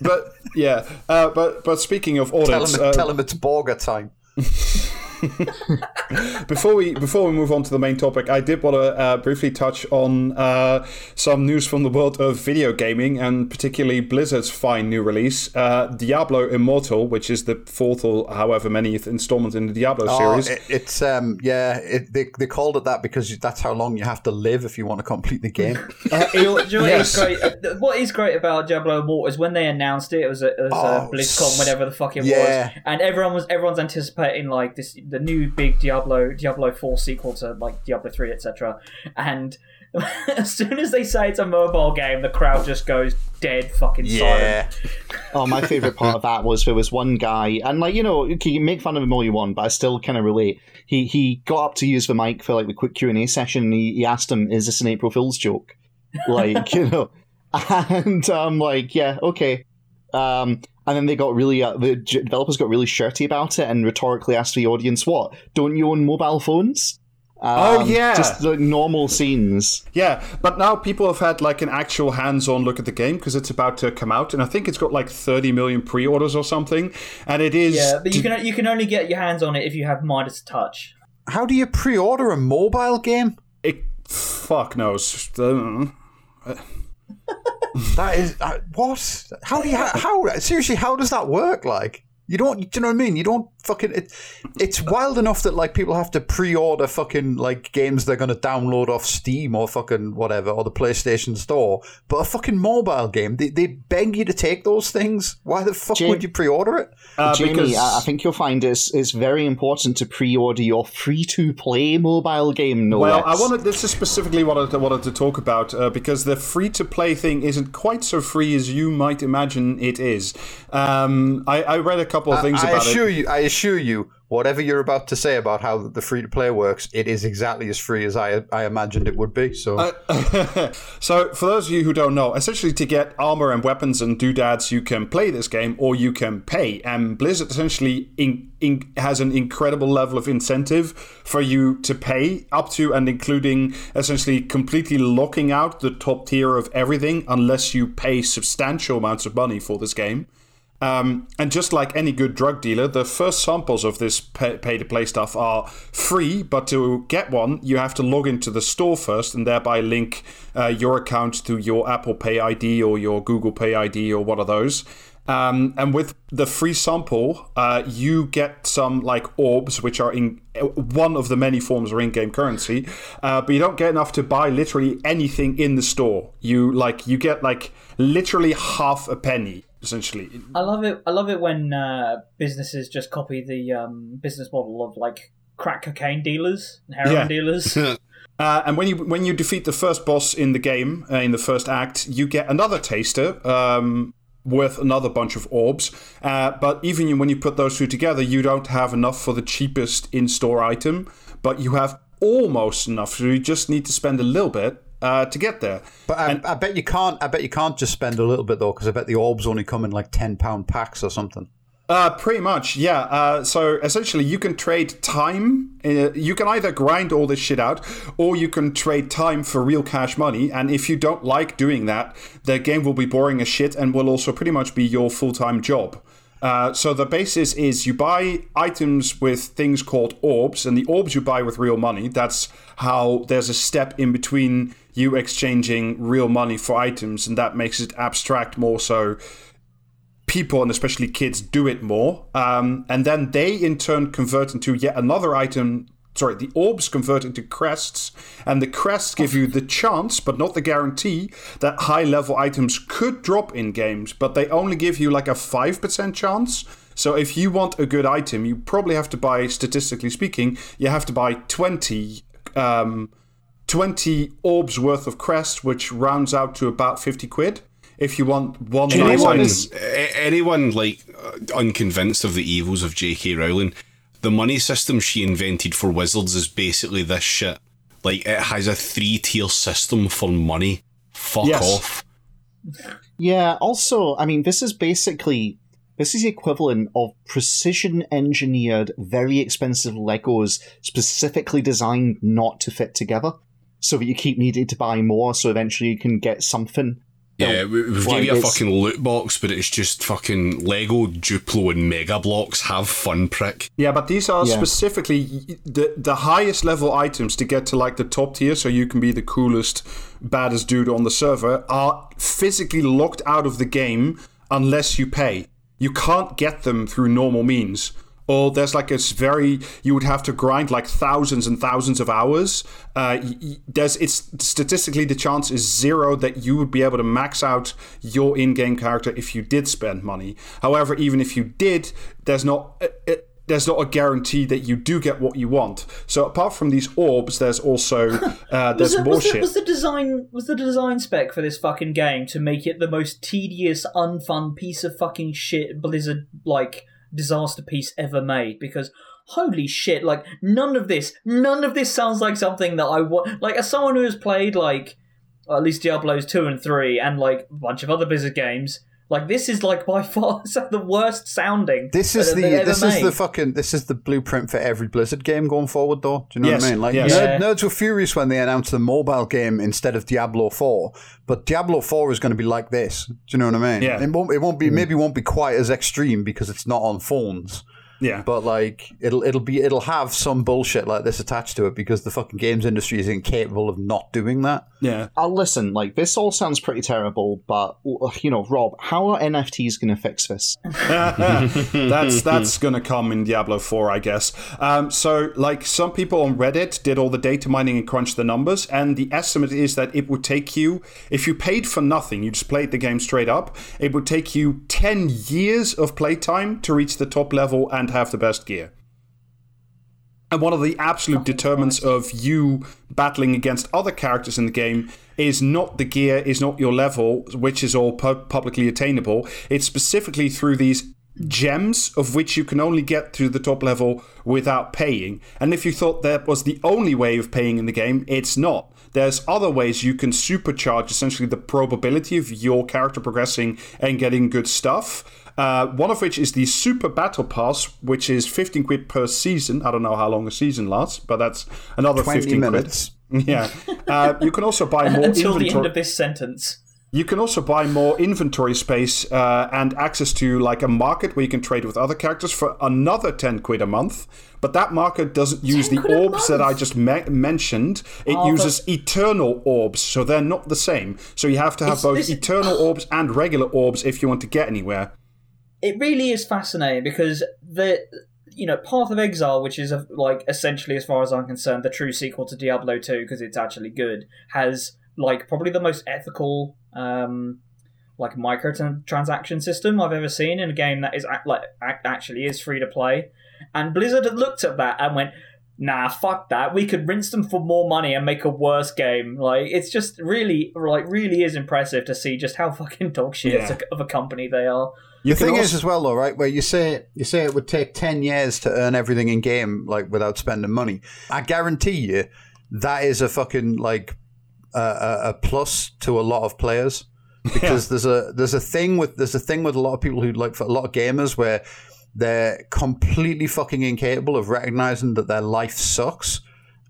but yeah, uh, but but speaking of Tell audits, him, uh, tell him it's Borger time. before we before we move on to the main topic, I did want to uh, briefly touch on uh, some news from the world of video gaming, and particularly Blizzard's fine new release, uh, Diablo Immortal, which is the fourth or however many installment in the Diablo Oh, series. it, it's um yeah, it, they they called it that because that's how long you have to live if you want to complete the game. Uh, you know, you know what Yes. is great? uh, What is great about Diablo Immortal is when they announced it. It was a, it was Oh, a BlizzCon, whatever the fuck it yeah. was, and everyone was everyone's anticipating like this the new big Diablo Diablo Four sequel to like Diablo Three, etc. And as soon as they say it's a mobile game, the crowd just goes dead fucking yeah, silent. Oh, my favorite part of that was there was one guy, and like you know, you can make fun of him all you want, but I still kind of relate. He he got up to use the mic for like the quick Q and A session. And he, he asked him, "Is this an April Fool's joke?" Like you know, and I'm like, "Yeah, okay." Um, and then they got really uh, the developers got really shirty about it and rhetorically asked the audience, "What? Don't you own mobile phones?" Oh, Um, yeah. just like normal scenes. Yeah, but now people have had like an actual hands-on look at the game because it's about to come out, and I think it's got like 30 million pre-orders or something, and it is. Yeah, but you can you can only get your hands on it if you have Midas Touch. how do you pre-order a mobile game? It, fuck knows. That is uh, what? How do you how seriously? How does that work? Like you don't, do you know what I mean? You don't fucking. It, it's wild enough that like people have to pre-order fucking like games they're gonna download off Steam or fucking whatever or the PlayStation Store. But a fucking mobile game, they they beg you to take those things. Why the fuck Jim- would you pre-order it? uh, Jamie, because I, I think you'll find it's it's very important to pre-order your free-to-play mobile game. No Well, I wanted this is specifically what I wanted to talk about uh, because the free to play thing isn't quite so free as you might imagine it is. Um, I, I read a couple of things I about assure it. you, I assure you, whatever you're about to say about how the free to play works, it is exactly as free as I I imagined it would be. So uh, so, for those of you who don't know, essentially to get armor and weapons and doodads, you can play this game or you can pay. And Blizzard essentially in, in, has an incredible level of incentive for you to pay, up to and including essentially completely locking out the top tier of everything unless you pay substantial amounts of money for this game. Um, and just like any good drug dealer, the first samples of this pay to play stuff are free, but to get one, you have to log into the store first and thereby link uh, your account to your Apple Pay ID or your Google Pay ID or one of those. Um, and with the free sample, uh, you get some like orbs, which are in one of the many forms of in-game currency, uh, but you don't get enough to buy literally anything in the store. You like you get like literally half a penny essentially. I love it. I love it when uh, businesses just copy the um, business model of like crack cocaine dealers and heroin Yeah. dealers. Uh, and when you when you defeat the first boss in the game uh, in the first act, you get another taster um, worth another bunch of orbs. Uh, but even when you put those two together, you don't have enough for the cheapest in-store item. But you have almost enough. So you just need to spend a little bit uh, to get there. But I, I bet you can't. I bet you can't just spend a little bit though, because I bet the orbs only come in like ten pound packs or something. Uh, pretty much, yeah. Uh, so essentially, you can trade time. Uh, you can either grind all this shit out, or you can trade time for real cash money. And if you don't like doing that, the game will be boring as shit and will also pretty much be your full time job. Uh, so the basis is you buy items with things called orbs, and the orbs you buy with real money. That's how there's a step in between you exchanging real money for items, and that makes it abstract more so people and especially kids do it more. Um, and then they in turn convert into yet another item. Sorry, the orbs convert into crests, and the crests give you the chance, but not the guarantee, that high level items could drop in games, but they only give you like a 5% chance. So if you want a good item, you probably have to buy, statistically speaking, you have to buy 20. Um, 20 orbs worth of crest, which rounds out to about 50 quid if you want one nice anyone, item. is, a- anyone like uh, unconvinced of the evils of J.K. Rowling, the money system she invented for wizards is basically this shit. Like it has a three tier system for money. Fuck Yes. off. Yeah, also, I mean, this is basically this is the equivalent of precision engineered, very expensive Legos specifically designed not to fit together. So that you keep needing to buy more, so eventually you can get something. Yeah, we- we've Like, gave you a fucking loot box, but it's just fucking Lego, Duplo, and Mega Bloks. Have fun, prick. Yeah, but these are Yeah. specifically the the highest level items to get to like the top tier, so you can be the coolest, baddest dude on the server. Are physically locked out of the game unless you pay. You can't get them through normal means. Or there's like it's very you would have to grind like thousands and thousands of hours. Uh, there's it's statistically the chance is zero that you would be able to max out your in-game character if you did spend money. However, even if you did, there's not. Uh, uh, there's not a guarantee that you do get what you want. So apart from these orbs, there's also uh, there's the, more was, shit. was the design was the design spec for this fucking game to make it the most tedious, unfun piece of fucking shit Blizzard like disaster piece ever made? Because holy shit, like none of this, none of this sounds like something that I want. Like as someone who has played like at least Diablo's two and three, and like a bunch of other Blizzard games. Like this is like by far the worst sounding. This is the they've ever this is the fucking this is the blueprint for every Blizzard game going forward, though. Do you know Yes, what I mean? Like yes. nerd- nerds were furious when they announced the mobile game instead of Diablo Four, but Diablo Four is going to be like this. Do you know what I mean? Yeah. It won't. It won't be. Mm. Maybe won't be quite as extreme because it's not on phones. yeah, But like it'll it'll be it'll have some bullshit like this attached to it because the fucking games industry is incapable of not doing that. Yeah. I'll Uh, listen, like, this all sounds pretty terrible, but, you know, Rob, how are NFTs going to fix this? that's that's gonna come in Diablo 4, I guess. Um, so, like some people on Reddit did all the data mining and crunched the numbers, and the estimate is that it would take you, if you paid for nothing, you just played the game straight up, it would take you ten years of playtime to reach the top level and have the best gear. And one of the absolute determinants of you battling against other characters in the game is not the gear, is not your level, which is all pu- publicly attainable. It's specifically through these gems, of which you can only get to the top level without paying. And if you thought that was the only way of paying in the game, it's not. There's other ways you can supercharge essentially the probability of your character progressing and getting good stuff. Uh, one of which is the Super Battle Pass, which is 15 quid per season. I don't know how long a season lasts, but that's another Twenty 15 minutes. quid. Yeah. Uh, you can also buy more until the inventory. end of this sentence. You can also buy more inventory space uh, and access to like a market where you can trade with other characters for another 10 quid a month. But that market doesn't use the 10 quid a orbs that I just me- mentioned. It Oh, uses eternal orbs, so they're not the same. So you have to have It's- both this- eternal orbs and regular orbs if you want to get anywhere. It really is fascinating because the you know path of exile which is a, like essentially as far as i'm concerned the true sequel to diablo 2 because it's actually good has like probably the most ethical um like microtransaction system i've ever seen in a game that is like actually is free to play and blizzard had looked at that and went nah, fuck that. We could rinse them for more money and make a worse game. Like it's just really, like, really is impressive to see just how fucking dog shit Yeah. of a company they are. You the thing also- is as well though, right? Where you say you say it would take ten years to earn everything in game, like without spending money. I guarantee you, that is a fucking like a, a, a plus to a lot of players because there's a there's a thing with there's a thing with a lot of people who like for a lot of gamers where they're completely fucking incapable of recognizing that their life sucks.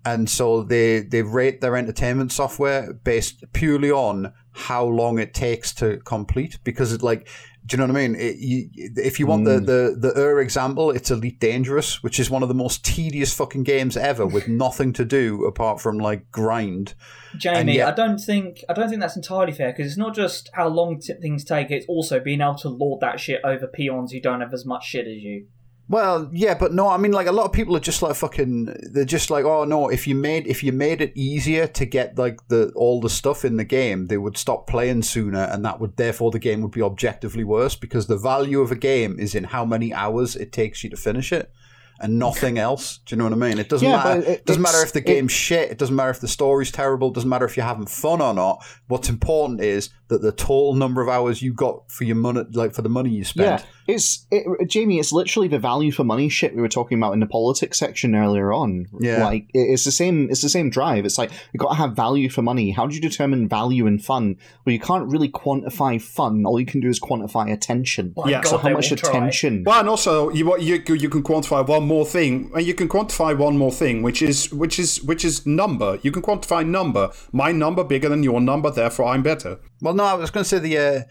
And so they, they rate their entertainment software based purely on how long it takes to complete. Because it's like, do you know what I mean? It, you, if you want the, hmm. the, the Ur example, it's Elite Dangerous, which is one of the most tedious fucking games ever with nothing to do apart from like grind. Jamie, yet- I don't think I don't think that's entirely fair because it's not just how long t- things take; it's also being able to lord that shit over peons who don't have as much shit as you. Well, yeah, but no, I mean, like a lot of people are just like fucking. They're just like, oh no, if you made if you made it easier to get like the all the stuff in the game, they would stop playing sooner, and that would therefore the game would be objectively worse because the value of a game is in how many hours it takes you to finish it. And nothing else. Do you know what I mean? It doesn't Yeah, matter. it- It doesn't matter if the game's shit. It doesn't matter if the story's terrible. It doesn't matter if you're having fun or not. What's important is that the total number of hours you got for your money, like for the money you spent. Yeah, it's it, Jamie. It's literally the value for money shit we were talking about in the politics section earlier on. Yeah. like it's the same. It's the same drive. It's like you got to have value for money. How do you determine value in fun? Well, you can't really quantify fun. All you can do is quantify attention. My Yeah. God, so how much will try. attention? Well, and also you you you can quantify one more thing. And You can quantify one more thing, which is which is which is number. You can quantify number. My number bigger than your number, therefore I'm better. Well, no, I was going to say the, uh,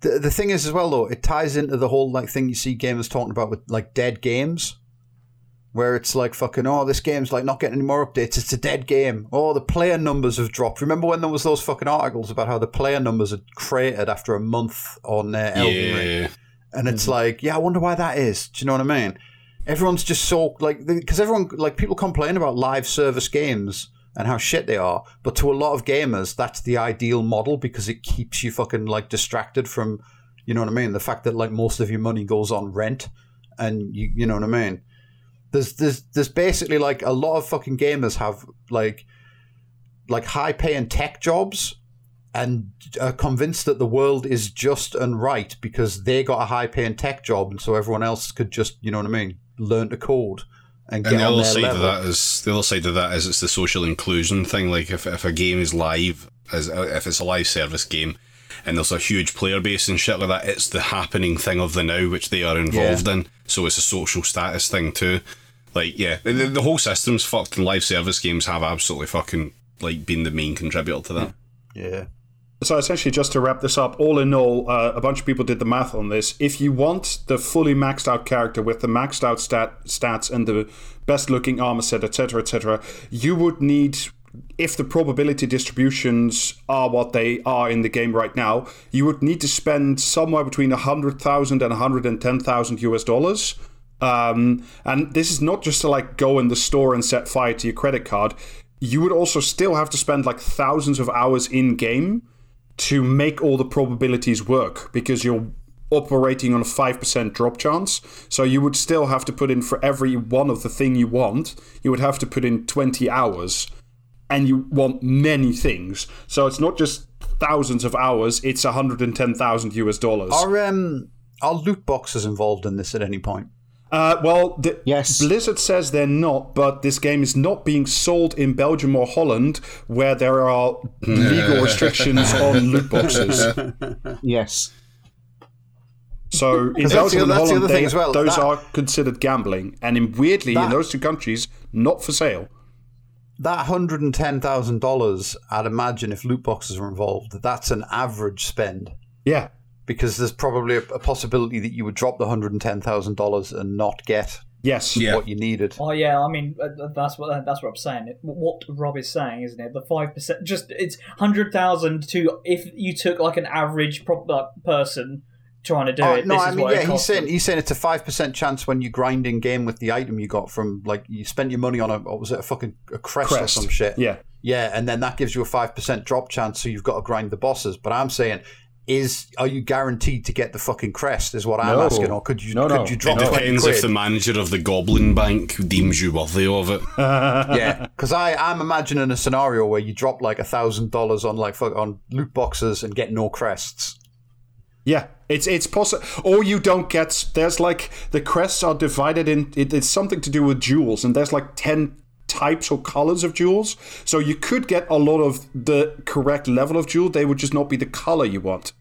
the the thing is as well though. It ties into the whole like thing you see gamers talking about with like dead games, where it's like fucking oh this game's like not getting any more updates. It's a dead game. Oh the player numbers have dropped. Remember when there was those fucking articles about how the player numbers had cratered after a month on uh, Elden Ring? And it's like, yeah, I wonder why that is. Do you know what I mean? Everyone's just so like because everyone like people complain about live service games and how shit they are, but to a lot of gamers, that's the ideal model because it keeps you fucking like distracted from, you know what I mean? The fact that like most of your money goes on rent, and you you know what I mean? There's there's there's basically like a lot of fucking gamers have like like high paying tech jobs and are convinced that the world is just and right because they got a high paying tech job and so everyone else could just you know what I mean learn to code and And the other side level. of that is the other side of that is it's the social inclusion thing. Like if, if a game is live, as if it's a live service game, and there's a huge player base and shit like that, it's the happening thing of the now which they are involved in. So it's a social status thing too. Like yeah, the, the whole system's fucked, and live service games have absolutely fucking like been the main contributor to that. yeah So essentially, just to wrap this up, all in all, uh, a bunch of people did the math on this. If you want the fully maxed out character with the maxed out stat stats and the best looking armor set, etc., etc., you would need, if the probability distributions are what they are in the game right now, you would need to spend somewhere between 100,000 and 110,000 US dollars. Um, and this is not just to like go in the store and set fire to your credit card. You would also still have to spend like thousands of hours in game to make all the probabilities work because you're operating on a 5% drop chance. So you would still have to put in for every one of the thing you want, you would have to put in 20 hours and you want many things. So it's not just thousands of hours, it's 110,000 US dollars. are um are loot boxes involved in this at any point Uh, well, the, Yes. Blizzard says they're not, but this game is not being sold in Belgium or Holland, where there are legal restrictions on loot boxes. Yes. So in that's the- Belgium and that's the Holland, they- as well, those that- are considered gambling, and in weirdly in those two countries, not for sale. that hundred and ten thousand dollars I'd imagine if loot boxes are involved that's an average spend Yeah, because there's probably a, a possibility that you would drop the hundred and ten thousand dollars and not get yes, Yeah. what you needed Oh yeah, I mean uh, that's what that's what I'm saying. What Rob is saying, isn't it? The five percent, just it's hundred thousand to if you took like an average prop like, person trying to do Oh, it. no, this I is mean, what yeah, he's saying he's saying it's a five percent chance when you grind in game with the item you got from like you spent your money on a what was it a fucking a crest, or some shit. Yeah. yeah, and then that gives you a five percent drop chance, so you've got to grind the bosses. But I'm saying is are you guaranteed to get the fucking crest? Is what I'm No. asking, or could you No, could no. you drop It depends if the manager of the Goblin Bank deems you worthy of it. yeah, because I I'm imagining a scenario where you drop like a thousand dollars on like fuck- on loot boxes and get no crests. Yeah, it's it's possible. Or you don't get. There's like the crests are divided in. It, it's something to do with jewels, and there's like ten types or colors of jewels. So you could get a lot of the correct level of jewel. They would just not be the color you want.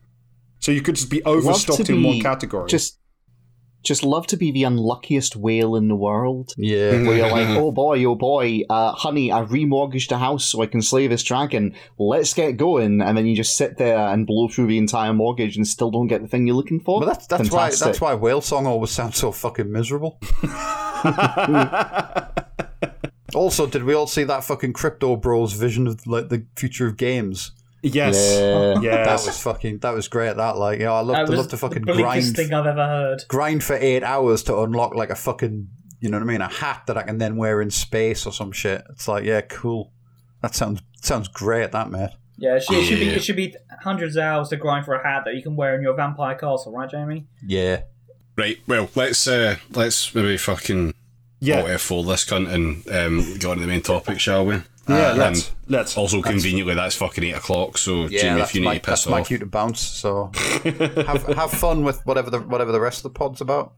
So you could just be Love to overstocked in one category. Just, just love to be the unluckiest whale in the world. Yeah, Where you're like, oh boy, oh boy, uh, honey, I remortgaged a house so I can slay this dragon. Let's get going, and then you just sit there and blow through the entire mortgage and still don't get the thing you're looking for. but that's that's why that's why whale song always sounds so fucking miserable. also, did we all see that fucking crypto bros vision of like the future of games? yes, Yeah. yes. That was fucking that was great. That like you know, I love That to love to fucking the grind thing I've ever heard. grind for eight hours to unlock like a fucking you know what I mean a hat that I can then wear in space or some shit. It's like yeah, cool. That sounds sounds great. That mate. Yeah, it should, it should be Yeah. it should be hundreds of hours to grind for a hat that you can wear in your vampire castle, right, Jamie? Yeah. Right, well, let's uh, let's maybe fucking yeah, alt F4 this cunt and um, get on to the main topic, shall we? yeah. Um, let's let's. Also, conveniently, that's fucking 8 o'clock, so Yeah, Jamie, if you my, need to piss that's my off. cue to bounce. So have have fun with whatever the whatever the rest of the pod's about.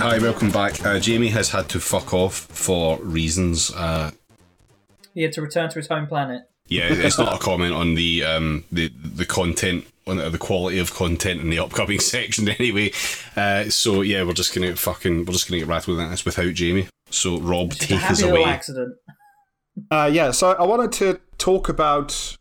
Hi, welcome back. Uh, Jamie has had to fuck off for reasons. Uh, He had to return to his home planet. Yeah, it's not a comment on the um, the the content on the quality of content in the upcoming section anyway. Uh, so yeah, we're just gonna fucking we're just gonna get rattled with this without Jamie. So Rob, Just take us happy little away. accident. Uh, yeah, so I wanted to talk about.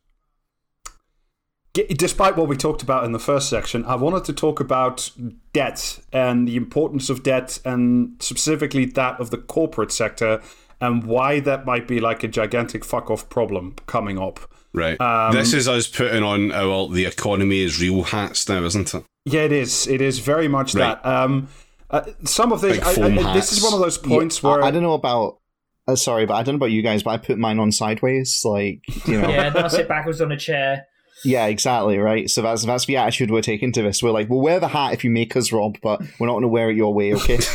Despite what we talked about in the first section, I wanted to talk about debt and the importance of debt, and specifically that of the corporate sector, and why that might be like a gigantic fuck off problem coming up. Right. Um, this is us putting on our the economy is real hats now, isn't it? Yeah, it is. It is very much Right. that. Um, uh, some of this, I, foam I, this is one of those points Yeah, where I, I don't know about. Uh, sorry, but I don't know about you guys, but I put mine on sideways, like you know. Yeah, then I sit backwards on a chair. Yeah, exactly, right. So that's that's the attitude we're taking to this. We're like, we'll wear the hat if you make us, Rob, but we're not going to wear it your way, okay?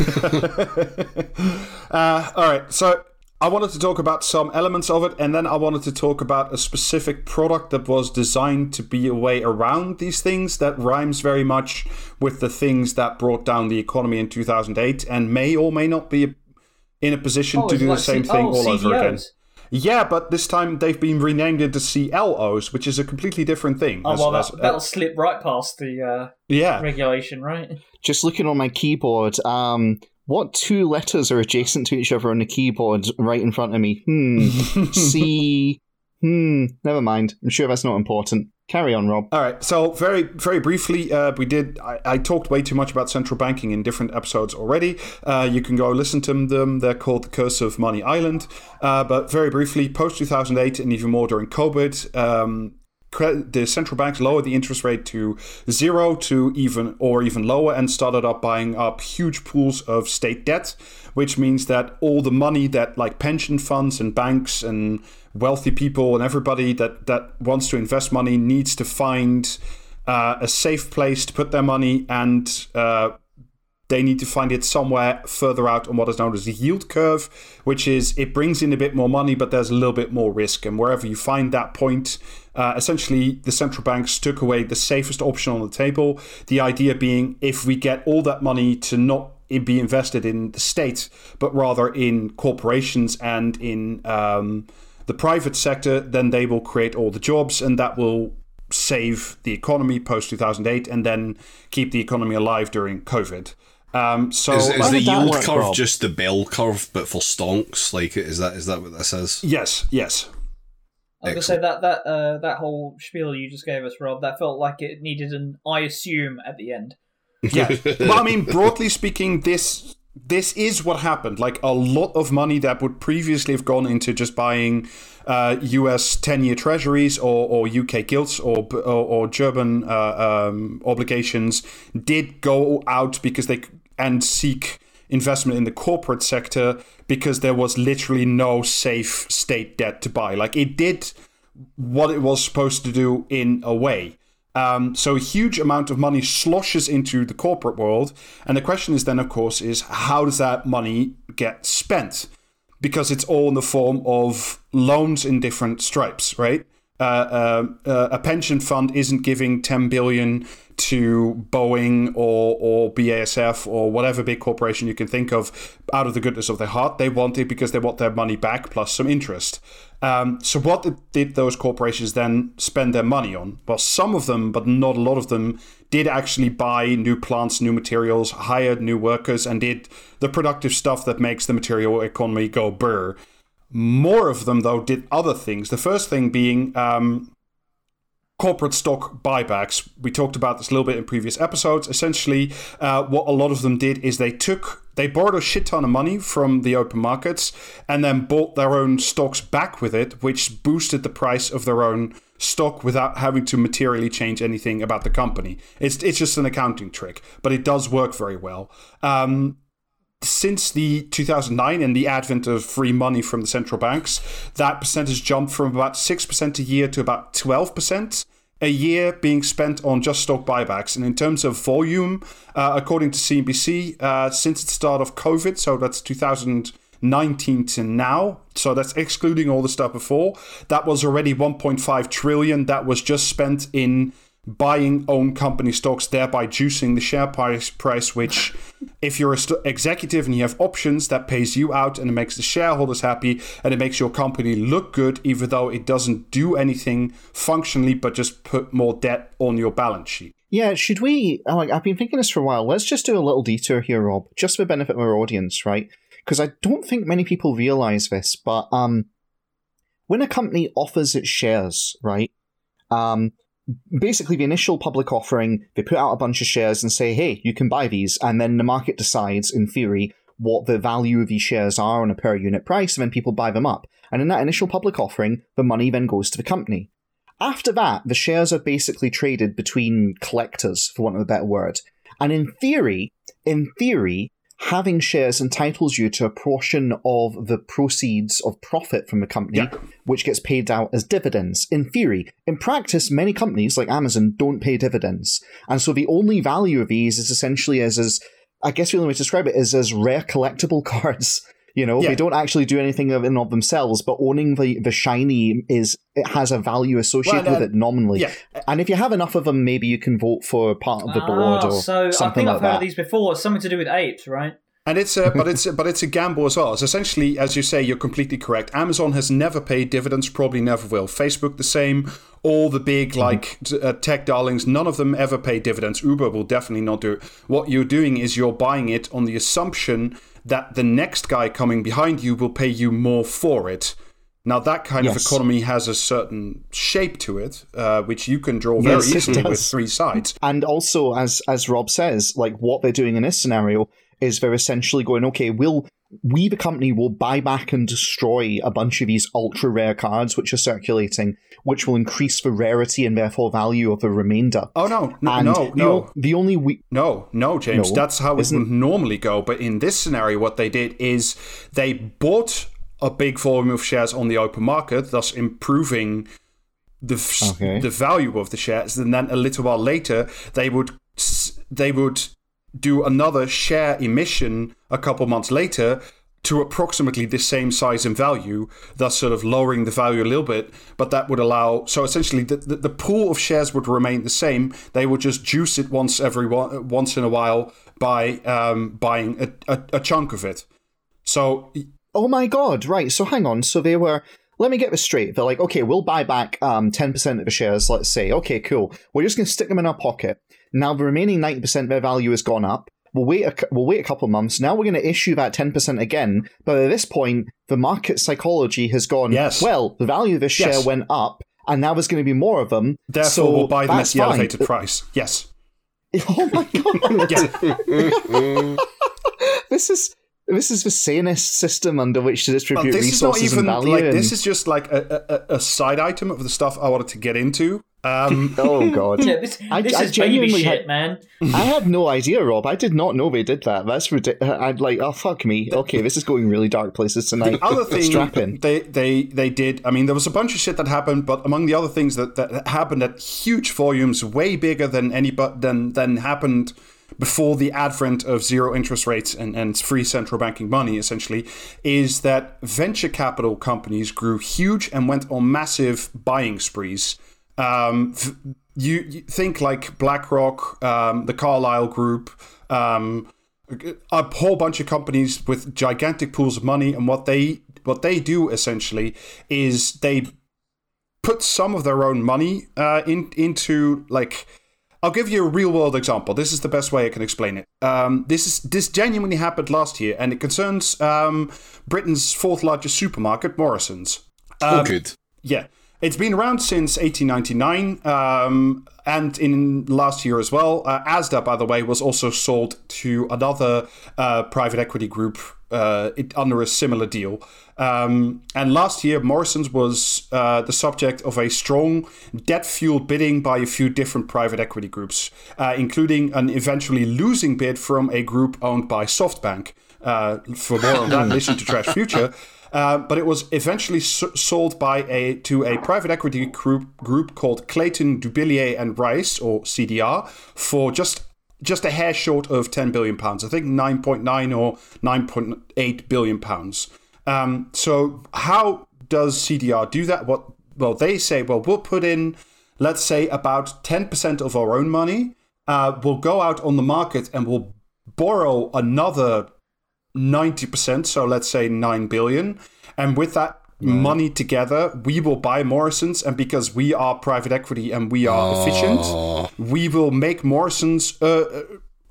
Uh, all right, so I wanted to talk about some elements of it, and then I wanted to talk about a specific product that was designed to be a way around these things that rhymes very much with the things that brought down the economy in 2008 and may or may not be in a position Oh, to it's do the like same C- thing oh, all over again. Yeah, but this time they've been renamed into CLOs, which is a completely different thing. Oh As- well, as- that, that'll slip right past the uh, yeah. regulation, right? Just looking on my keyboard, um, what two letters are adjacent to each other on the keyboard right in front of me? Hmm. C. Hmm. Never mind. I'm sure that's not important. Carry on, Rob. All right. So very, very briefly, uh, we did. I, I talked way too much about central banking in different episodes already. Uh, you can go listen to them. They're called the Curse of Money Island. Uh, but very briefly, post two thousand eight and even more during COVID. Um, the central banks lowered the interest rate to zero to even or even lower and started up buying up huge pools of state debt which means that all the money that like pension funds and banks and wealthy people and everybody that that wants to invest money needs to find uh, a safe place to put their money and uh, they need to find it somewhere further out on what is known as the yield curve, which is it brings in a bit more money, but there's a little bit more risk. And wherever you find that point, uh, essentially the central banks took away the safest option on the table. The idea being if we get all that money to not be invested in the state, but rather in corporations and in um, the private sector, then they will create all the jobs and that will save the economy post 2008 and then keep the economy alive during COVID. Um, so Is, is the yield work, curve Rob? just the bell curve, but for stonks? Like, is that is that what this is? yes, yes. I was gonna say that that uh, that whole spiel you just gave us, Rob, that felt like it needed an "I assume" at the end. Yeah. but I mean, broadly speaking, this this is what happened. Like a lot of money that would previously have gone into just buying uh, U.S. ten-year Treasuries or, or U.K. gilts or or, or German uh, um, obligations did go out because they and seek investment in the corporate sector because there was literally no safe state debt to buy. Like it did what it was supposed to do in a way. Um, so a huge amount of money sloshes into the corporate world, and the question is then, of course, is how does that money get spent? Because it's all in the form of loans in different stripes, right? Uh, uh, uh, a pension fund isn't giving 10 billion to Boeing or or BASF or whatever big corporation you can think of out of the goodness of their heart. They want it because they want their money back plus some interest. Um, so what did those corporations then spend their money on? Well, some of them, but not a lot of them, did actually buy new plants, new materials, hired new workers, and did the productive stuff that makes the material economy go burr. More of them, though, did other things. The first thing being um, corporate stock buybacks. We talked about this a little bit in previous episodes. Essentially, uh, what a lot of them did is they took they borrowed a shit ton of money from the open markets and then bought their own stocks back with it, which boosted the price of their own stock without having to materially change anything about the company. It's it's just an accounting trick, but it does work very well. Um, since the 2009 and the advent of free money from the central banks, that percentage jumped from about 6% a year to about 12% a year being spent on just stock buybacks. And in terms of volume, uh, according to CNBC, uh, since the start of COVID, so that's 2019 to now, so that's excluding all the stuff before, that was already 1.5 trillion that was just spent in buying own company stocks, thereby juicing the share price, price which, if you're a st- executive and you have options, that pays you out and it makes the shareholders happy and it makes your company look good, even though it doesn't do anything functionally but just put more debt on your balance sheet. Yeah, should we? Like, I've been thinking this for a while. Let's just do a little detour here, Rob, just for the benefit of our audience, right? Because I don't think many people realize this, but um, when a company offers its shares, right, um, basically the initial public offering, they put out a bunch of shares and say, hey, you can buy these. And then the market decides, in theory, what the value of these shares are on a per unit price, and then people buy them up. And in that initial public offering, the money then goes to the company. After that, the shares are basically traded between collectors, for want of a better word. And in theory, in theory, having shares entitles you to a portion of the proceeds of profit from the company, Yeah. which gets paid out as dividends. In theory, in practice, many companies like Amazon don't pay dividends, and so the only value of these is essentially as as I guess the only way to describe it is as rare collectible cards. You know, Yeah. they don't actually do anything of in of themselves, but owning the the shiny is it has a value associated Well, with it nominally. yeah. And if you have enough of them, maybe you can vote for part of the board Ah, or so I something think like I've heard that. of these before. It's something to do with apes, right? And it's a, but it's a, but it's a gamble as well. It's essentially, as you say, you're completely correct. Amazon has never paid dividends, probably never will. Facebook the same. All the big like uh, tech darlings, none of them ever pay dividends. Uber will definitely not do it. What you're doing is you're buying it on the assumption that the next guy coming behind you will pay you more for it. Now that kind of economy has a certain shape to it, uh, which you can draw very Yes, easily with three sides. And also, as as Rob says, like what they're doing in this scenario is they're essentially going, okay, we'll we the company will buy back and destroy a bunch of these ultra rare cards which are circulating, which will increase the rarity and therefore value of the remainder. Oh no, no, and no, the, no. o- the only we No, no, James. No, that's how it isn't- would normally go. But in this scenario, what they did is they bought a big volume of shares on the open market, thus improving the f- Okay. the value of the shares. And then a little while later, they would they would do another share emission a couple months later to approximately the same size and value, thus sort of lowering the value a little bit. But that would allow so essentially the, the, the pool of shares would remain the same. They would just juice it once every once in a while by um, buying a, a, a chunk of it. So Oh my god, right. So hang on. So they were let me get this straight. They're like, okay, we'll buy back um, 10% of the shares, let's say. Okay, cool. We're just going to stick them in our pocket. Now the remaining 90% of their value has gone up. We'll wait, a, we'll wait a couple of months. Now we're going to issue that 10% again. But at this point, the market psychology has gone, Yes. well, the value of this Yes. share went up, and now there's going to be more of them. therefore, so we'll buy them at the fine. elevated price. Yes. Oh my god. Yeah. this is. This is the sanest system under which to distribute this is not resources even and value. like and- this is just like a, a, a side item of the stuff I wanted to get into. Um, Oh god. Yeah, this, I- this I is baby genuinely shit, had- man. I had no idea, Rob. I did not know they did that. That's ridiculous. I'd like, oh fuck me. Okay, this is going really dark places tonight. The other thing Strap in. they they they did i mean there was a bunch of shit that happened but among the other things that, that happened at huge volumes way bigger than any but than than happened before the advent of zero interest rates and, and free central banking money essentially is that venture capital companies grew huge and went on massive buying sprees um, you, you think like BlackRock, um, the Carlyle Group, um, a whole bunch of companies with gigantic pools of money, and what they what they do essentially is they put some of their own money uh, in into like. I'll give you a real world example. This is the best way I can explain it. Um, this is this genuinely happened last year, and it concerns um, Britain's fourth largest supermarket, Morrison's. oh, good. Yeah, it's been around since 1899, um, and in last year as well. Uh, Asda, by the way, was also sold to another uh, private equity group uh, it, under a similar deal. Um, and last year, Morrison's was uh, the subject of a strong debt-fueled bidding by a few different private equity groups, uh, including an eventually losing bid from a group owned by SoftBank. Uh, for more on that, listen to Trash Future. Uh, but it was eventually s- sold by a to a private equity group group called Clayton Dubilier and Rice or CDR for just just a hair short of 10 billion pounds. I think 9.9 or 9.8 billion pounds. Um, so how does CDR do that? What well they say well we'll put in let's say about 10% of our own money. Uh, we'll go out on the market and we'll borrow another 90%, so let's say 9 billion. And with that money together, we will buy Morrison's. And because we are private equity and we are efficient, we will make Morrison's uh,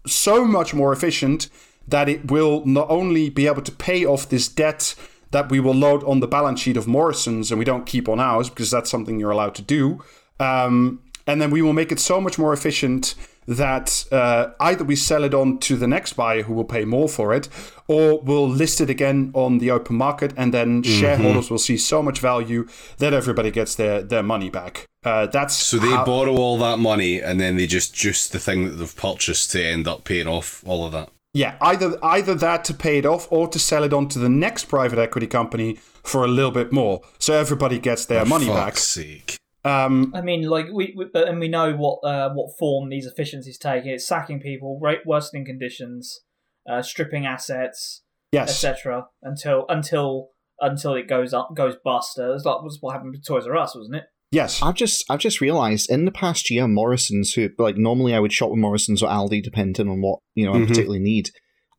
so much more efficient that it will not only be able to pay off this debt that we will load on the balance sheet of Morrison's and we don't keep on ours because that's something you're allowed to do. Um, and then we will make it so much more efficient that uh, either we sell it on to the next buyer who will pay more for it, or we'll list it again on the open market, and then Mm-hmm. shareholders will see so much value that everybody gets their, their money back. Uh, that's So they how- borrow all that money and then they just juice the thing that they've purchased to end up paying off all of that. Yeah, either either that to pay it off or to sell it on to the next private equity company for a little bit more, so everybody gets their money Fuck's back. sake. Um, I mean, like we, we but and we know what uh, what form these efficiencies take. It's sacking people, rate worsening conditions, uh, stripping assets, yes, etc. Until until until it goes up goes bust. Uh, That's like was what happened with Toys R Us, wasn't it? yes, I've just I've just realised in the past year, Morrison's, who like normally I would shop with Morrison's or Aldi, depending on what you know I Mhm. particularly need.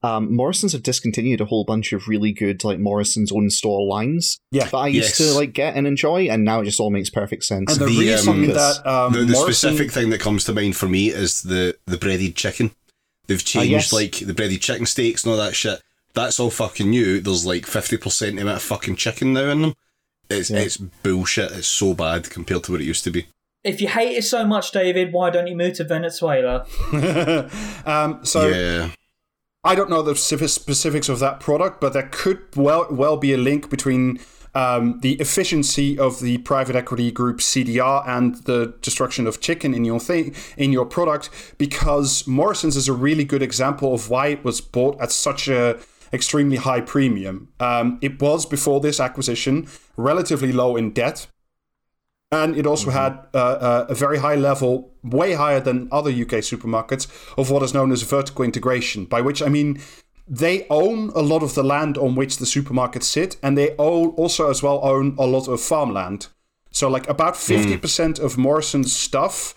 Um, Morrison's have discontinued a whole bunch of really good like Morrison's own store lines Yeah. that I used Yes. to like get and enjoy, and now it just all makes perfect sense. and the, The, reason um, that um, the the Morrison- specific thing that comes to mind for me is the, the breaded chicken. They've changed yes. like the breaded chicken steaks and all that shit. That's all fucking new. There's like fifty percent amount of fucking chicken now in them. It's Yeah. it's bullshit. It's so bad compared to what it used to be. If you hate it so much, David, why don't you move to Venezuela? um, so yeah. I don't know the specific- specifics of that product, but there could well well be a link between um, the efficiency of the private equity group CDR and the destruction of chicken in your thing in your product, because Morrison's is a really good example of why it was bought at such a extremely high premium. Um, it was before this acquisition relatively low in debt, and it also had uh, uh, a very high level, way higher than other UK supermarkets, of what is known as vertical integration, by which I mean they own a lot of the land on which the supermarkets sit, and they also as well own a lot of farmland. So, like about fifty percent of Morrison's stuff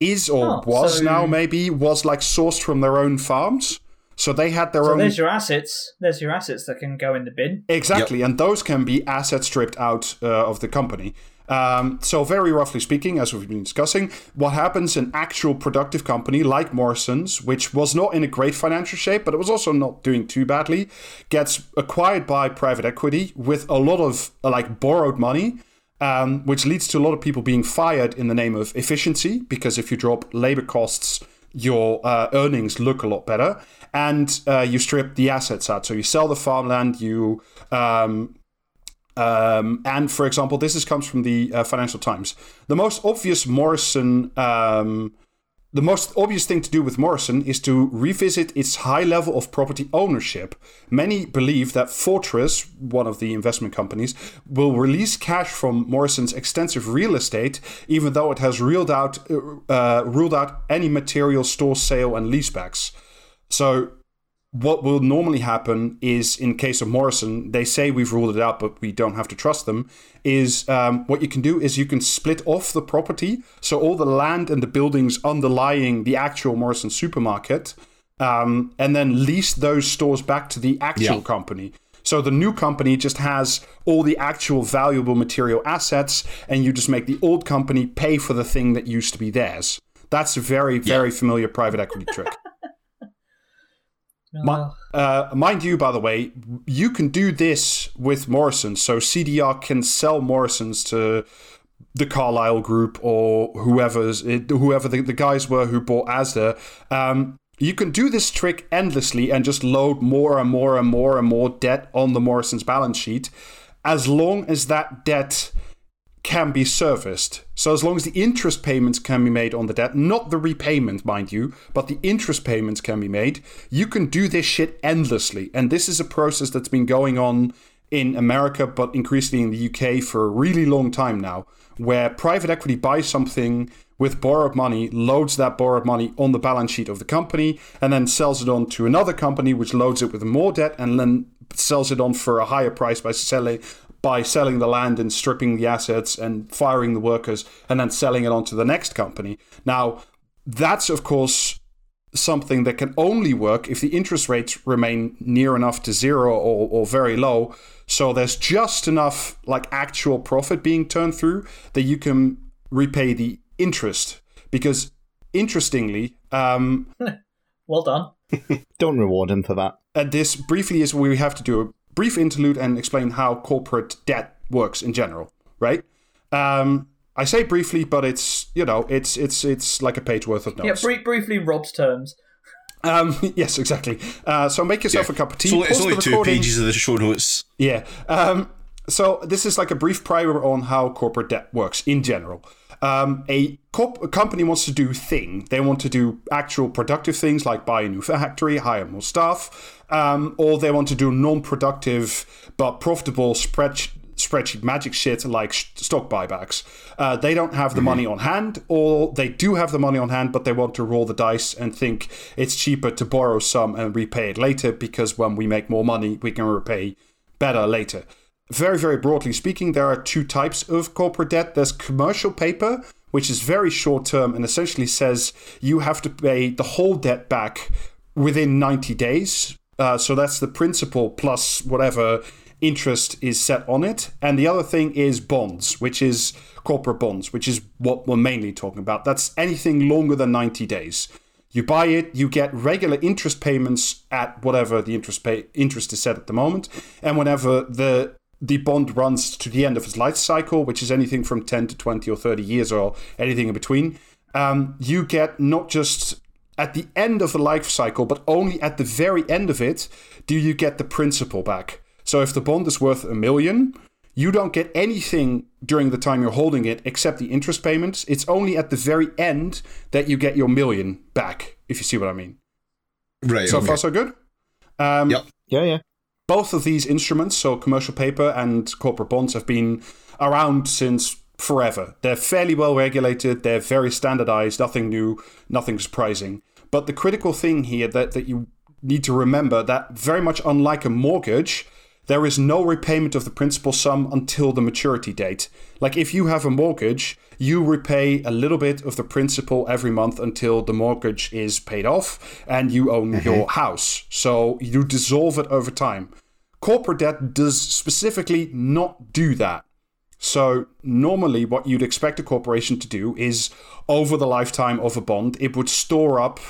is or Oh, was so- now maybe was like sourced from their own farms. So they had their So own there's your assets. There's your assets that can go in the bin. Exactly, and those can be asset stripped out uh, of the company. Um, so, very roughly speaking, as we've been discussing, what happens in actual productive company like Morrison's, which was not in a great financial shape, but it was also not doing too badly, gets acquired by private equity with a lot of like borrowed money. Um, which leads to a lot of people being fired in the name of efficiency, because if you drop labor costs, your uh, earnings look a lot better, and uh, you strip the assets out. So you sell the farmland, you um, Um, and for example, this is, comes from the uh, Financial Times. The most obvious Morrison, um, the most obvious thing to do with Morrison is to revisit its high level of property ownership. Many believe that Fortress, one of the investment companies, will release cash from Morrison's extensive real estate, even though it has ruled out uh, ruled out any material store sale and leasebacks. So what will normally happen is in case of Morrison, they say we've ruled it out, but we don't have to trust them. Is um, what you can do is you can split off the property, so all the land and the buildings underlying the actual Morrison supermarket, um, and then lease those stores back to the actual Yeah. company. So the new company just has all the actual valuable material assets, and you just make the old company pay for the thing that used to be theirs. That's a very, very familiar private equity trick. Oh, uh, mind you, by the way, you can do this with Morrison. So CDR can sell Morrisons to the Carlyle Group or whoever's whoever the, the guys were who bought Asda. Um, you can do this trick endlessly and just load more and more and more and more debt on the Morrison's balance sheet, as long as that debt can be serviced. So as long as the interest payments can be made on the debt, not the repayment, mind you, but the interest payments can be made, you can do this shit endlessly. And this is a process that's been going on in America, but increasingly in the UK for a really long time now, where private equity buys something with borrowed money, loads that borrowed money on the balance sheet of the company, and then sells it on to another company, which loads it with more debt, and then sells it on for a higher price by selling by selling the land and stripping the assets and firing the workers and then selling it on to the next company. Now, that's of course something that can only work if the interest rates remain near enough to zero or, or very low. So there's just enough like actual profit being turned through that you can repay the interest. Because interestingly, um, well done. Don't reward him for that. and this briefly is where we have to do a brief interlude and explain how corporate debt works in general, right? Um, I say briefly, but it's you know it's it's it's like a page worth of Yeah, notes. brie- briefly, Rob's terms. um, yes, exactly. Uh, so make yourself a cup of tea. So it's only two pages of the show notes. Yeah. Um, so this is like a brief primer on how corporate debt works in general. Um, a, corp- a company wants to do thing. They want to do actual productive things like buy a new factory, hire more staff, um, or they want to do non-productive but profitable spread spreadsheet magic shit like stock buybacks. Uh, they don't have the money on hand, or they do have the money on hand, but they want to roll the dice and think it's cheaper to borrow some and repay it later because when we make more money, we can repay better later. Very, very broadly speaking, there are two types of corporate debt. There's commercial paper, which is very short term and essentially says you have to pay the whole debt back within 90 days. Uh, so that's the principal plus whatever interest is set on it. And the other thing is bonds, which is corporate bonds, which is what we're mainly talking about. That's anything longer than 90 days. You buy it, you get regular interest payments at whatever the interest pay interest is set at the moment, and whenever the the bond runs to the end of its life cycle, which is anything from 10 to 20 or 30 years or anything in between, um, you get not just at the end of the life cycle, but only at the very end of it do you get the principal back. So if the bond is worth a million, you don't get anything during the time you're holding it except the interest payments. It's only at the very end that you get your million back, if you see what I mean. Right. So okay. far, so good. Um, Yep. Yeah, yeah. Both of these instruments, so commercial paper and corporate bonds, have been around since forever. They're fairly well regulated, they're very standardized, nothing new, nothing surprising. But the critical thing here that, that you need to remember that very much unlike a mortgage, there is no repayment of the principal sum until the maturity date. Like if you have a mortgage, you repay a little bit of the principal every month until the mortgage is paid off and you own mm-hmm. your house. So you dissolve it over time. Corporate debt does specifically not do that. So normally what you'd expect a corporation to do is over the lifetime of a bond, it would store up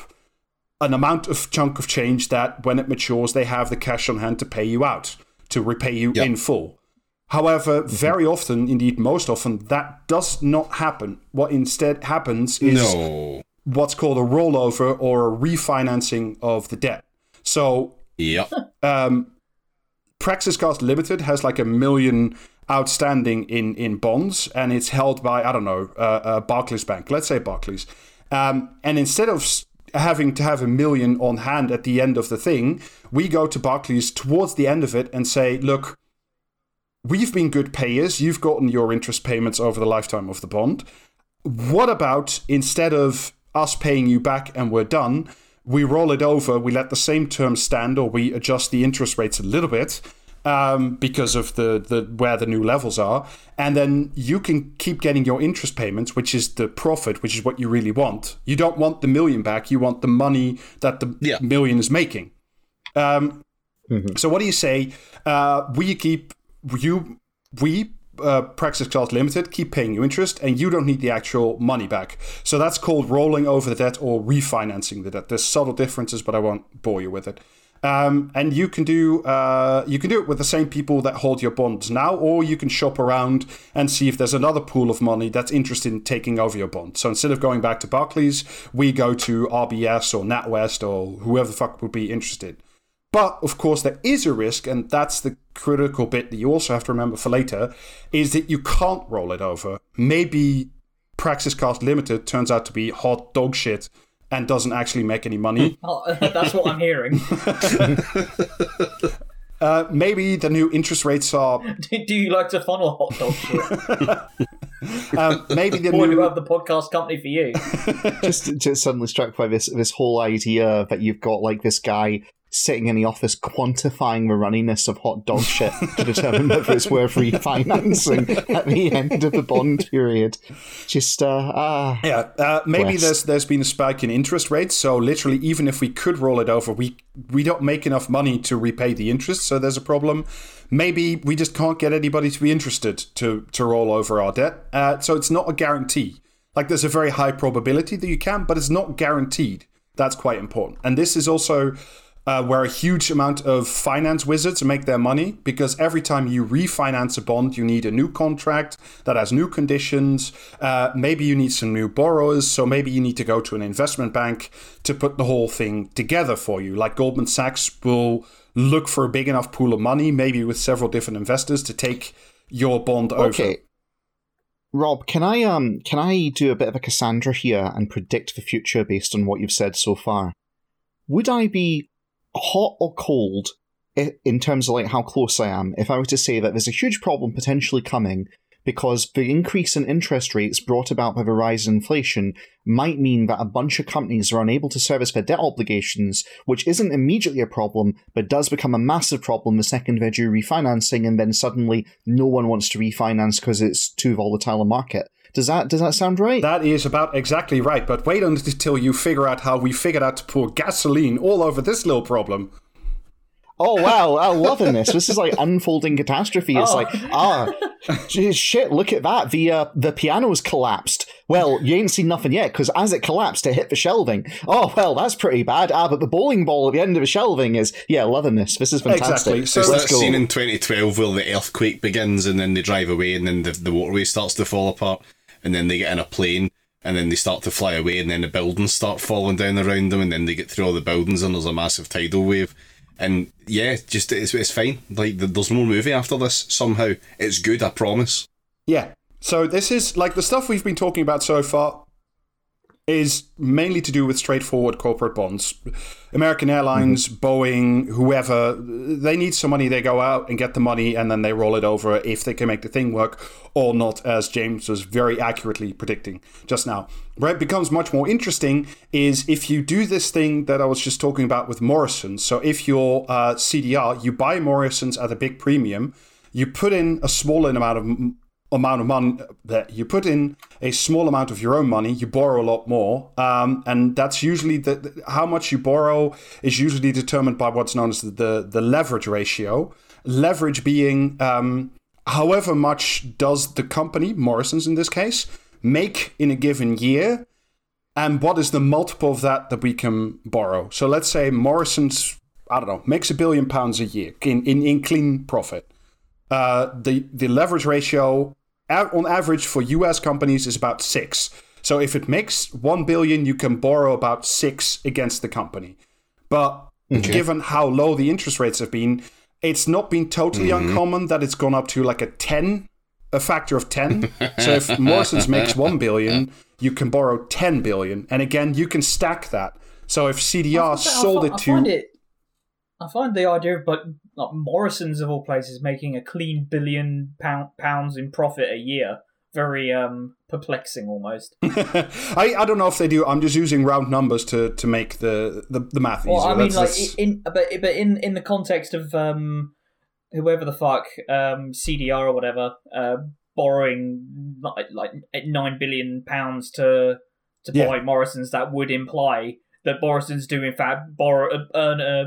an amount of chunk of change that when it matures, they have the cash on hand to pay you out, to repay you Yep. in full. However, very often, indeed most often, that does not happen. What instead happens is No. what's called a rollover or a refinancing of the debt. So Yep. um, Praxis Cast Limited has like a million outstanding in in bonds, and it's held by I don't know uh, uh, Barclays Bank. Let's say Barclays, um, and instead of having to have a million on hand at the end of the thing, we go to Barclays towards the end of it and say, look. We've been good payers. You've gotten your interest payments over the lifetime of the bond. What about instead of us paying you back and we're done, we roll it over, we let the same term stand, or we adjust the interest rates a little bit um, because of the, the where the new levels are, and then you can keep getting your interest payments, which is the profit, which is what you really want. You don't want the million back; you want the money that the Yeah. million is making. Um, So, what do you say? Uh, we keep you we uh, Praxis Cloud Limited keep paying you interest, and you don't need the actual money back. So that's called rolling over the debt or refinancing the debt. There's subtle differences, but I won't bore you with it. Um, and you can do uh, you can do it with the same people that hold your bonds now, or you can shop around and see if there's another pool of money that's interested in taking over your bond. So instead of going back to Barclays, we go to RBS or NatWest or whoever the fuck would be interested. But of course, there is a risk, and that's the critical bit that you also have to remember for later, is that you can't roll it over. Maybe Praxis Cast Limited turns out to be hot dog shit and doesn't actually make any money. Oh, that's what I'm hearing. Uh, maybe the new interest rates are. do, do you like to funnel hot dogs? Um, maybe the Boy, do new. we have the podcast company for you. just, just suddenly struck by this this whole idea that you've got like this guy sitting in the office quantifying the runniness of hot dog shit to determine whether it's worth refinancing at the end of the bond period. Just uh, ah, Yeah, uh, maybe West. there's there's been a spike in interest rates. So literally, even if we could roll it over, we we don't make enough money to repay the interest. So there's a problem. Maybe we just can't get anybody to be interested to to roll over our debt. Uh, so it's not a guarantee. Like there's a very high probability that you can, but it's not guaranteed. That's quite important. And this is also uh, where a huge amount of finance wizards make their money because every time you refinance a bond, you need a new contract that has new conditions. Uh, maybe you need some new borrowers, so maybe you need to go to an investment bank to put the whole thing together for you. Like Goldman Sachs will look for a big enough pool of money, maybe with several different investors, to take your bond over. okay. Rob, can I um can I do a bit of a Cassandra here and predict the future based on what you've said so far? Would I be hot or cold in terms of like how close I am if I were to say that there's a huge problem potentially coming because the increase in interest rates brought about by the rise in inflation might mean that a bunch of companies are unable to service their debt obligations, which isn't immediately a problem, but does become a massive problem the second they're due refinancing, and then suddenly no one wants to refinance because it's too volatile a market. Does that does that sound right? That is about exactly right, but wait until you figure out how we figured out to pour gasoline all over this little problem. Oh wow, I'm loving this. This is like unfolding catastrophe. It's Oh. like, ah, geez, shit, look at that. The uh, the piano's collapsed. Well, you ain't seen nothing yet, because as it collapsed, it hit the shelving. Oh, well, that's pretty bad. Ah, but the bowling ball at the end of the shelving is, yeah, loving this. This is fantastic. Exactly. So It's that go. scene in 2012 where the earthquake begins and then they drive away and then the, the waterway starts to fall apart and then they get in a plane and then they start to fly away and then the buildings start falling down around them and then they get through all the buildings and there's a massive tidal wave. And yeah, just it's, it's fine. Like there's more movie after this somehow. It's good, I promise. Yeah. So this is like the stuff we've been talking about so far is mainly to do with straightforward corporate bonds. American Airlines, Boeing, whoever, they need some money, they go out and get the money and then they roll it over if they can make the thing work or not, as James was very accurately predicting just now. Where it becomes much more interesting is if you do this thing that I was just talking about with Morrison's. So if you're uh, CDR, you buy Morrison's at a big premium, you put in a small amount of amount of money that you put in a small amount of your own money you borrow a lot more um, and that's usually the, the- how much you borrow is usually determined by what's known as the the leverage ratio. Leverage being um, however much does the company morrison's in this case make in a given year and what is the multiple of that that we can borrow. So let's say morrison's i don't know makes a billion pounds a year in, in, in clean profit. Uh, the the leverage ratio on average for U.S. companies is about six. So if it makes one billion, you can borrow about six against the company. But given how low the interest rates have been, it's not been totally mm-hmm. uncommon that it's gone up to like a 10 a factor of 10 so if morrison's makes 1 billion you can borrow 10 billion and again you can stack that so if cdr sold it to. I find the idea of but like Morrison's of all places making a clean billion pound, pounds in profit a year very um perplexing almost. I, I don't know if they do i'm just using round numbers to to make the the, the math easier Well, I mean, That's- like that's- in but but in in the context of um whoever the fuck um CDR or whatever uh borrowing like like nine billion pounds to to Yeah. buy Morrison's, that would imply that Morrison's do in fact borrow earn a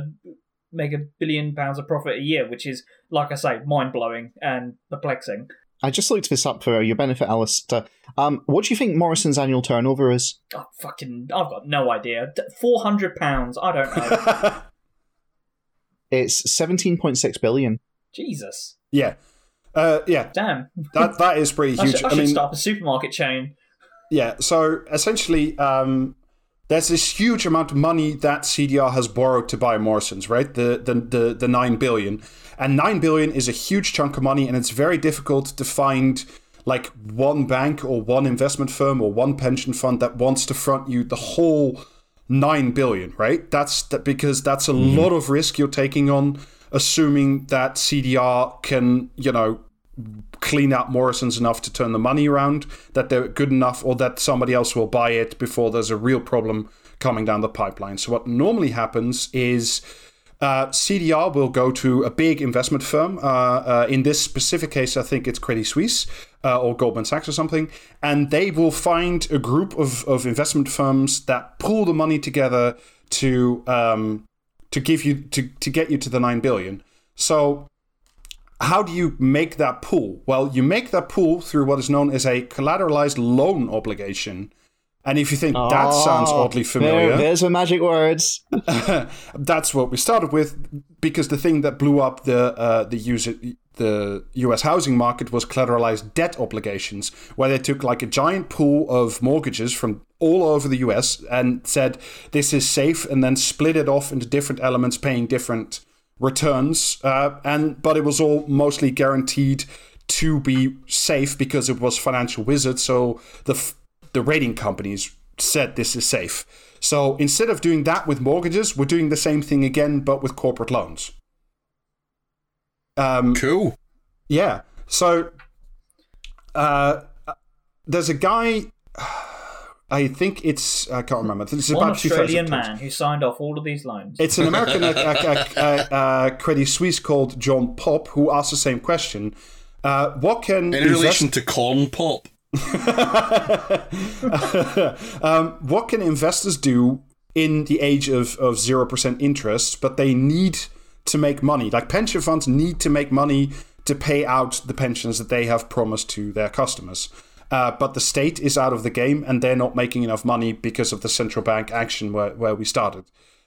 make a billion pounds of profit a year, which is like I say, mind blowing and perplexing. I just looked this up for your benefit, Alistair. Um, what do you think Morrison's annual turnover is? Oh, fucking, I've got no idea. Four hundred pounds. I don't know. It's seventeen point six billion. Jesus, yeah uh, yeah damn. that that is pretty I huge should, I I should mean, start a supermarket chain. Yeah, so essentially, um, there's this huge amount of money that CDR has borrowed to buy Morrison's, right? The, the the the nine billion, and nine billion is a huge chunk of money, and it's very difficult to find like one bank or one investment firm or one pension fund that wants to front you the whole nine billion, right? That's that because that's a mm-hmm. lot of risk you're taking on, assuming that CDR can, you know, clean up Morrison's enough to turn the money around, that they're good enough, or that somebody else will buy it before there's a real problem coming down the pipeline. So, what normally happens is uh, CDR will go to a big investment firm. Uh, uh, in this specific case, I think it's Credit Suisse uh, or Goldman Sachs or something. And they will find a group of, of investment firms that pull the money together to um, to give you to, to get you to the nine billion. So how do you make that pool? Well, you make that pool through what is known as a collateralized loan obligation. And if you think that sounds Oh, oddly familiar, There, there's the magic words. that's what we started with because the thing that blew up the uh, the user the U.S. housing market was collateralized debt obligations, where they took like a giant pool of mortgages from all over the U.S. and said this is safe, and then split it off into different elements, paying different returns. Uh, and but it was all mostly guaranteed to be safe because it was financial wizard. So the f- the rating companies said this is safe. So instead of doing that with mortgages, we're doing the same thing again, but with corporate loans. Um, Cool. yeah. So uh, there's a guy. I think it's I can't remember. This is One about Australian man who signed off all of these loans. It's an American uh, uh, uh, Credit Suisse called John Pop who asked the same question. Uh, what can In invest- relation to corn pop. um, what can investors do in the age of, of 0% interest, but they need to make money? Like pension funds need to make money to pay out the pensions that they have promised to their customers. Uh, but the state is out of the game and they're not making enough money because of the central bank action where, where we started.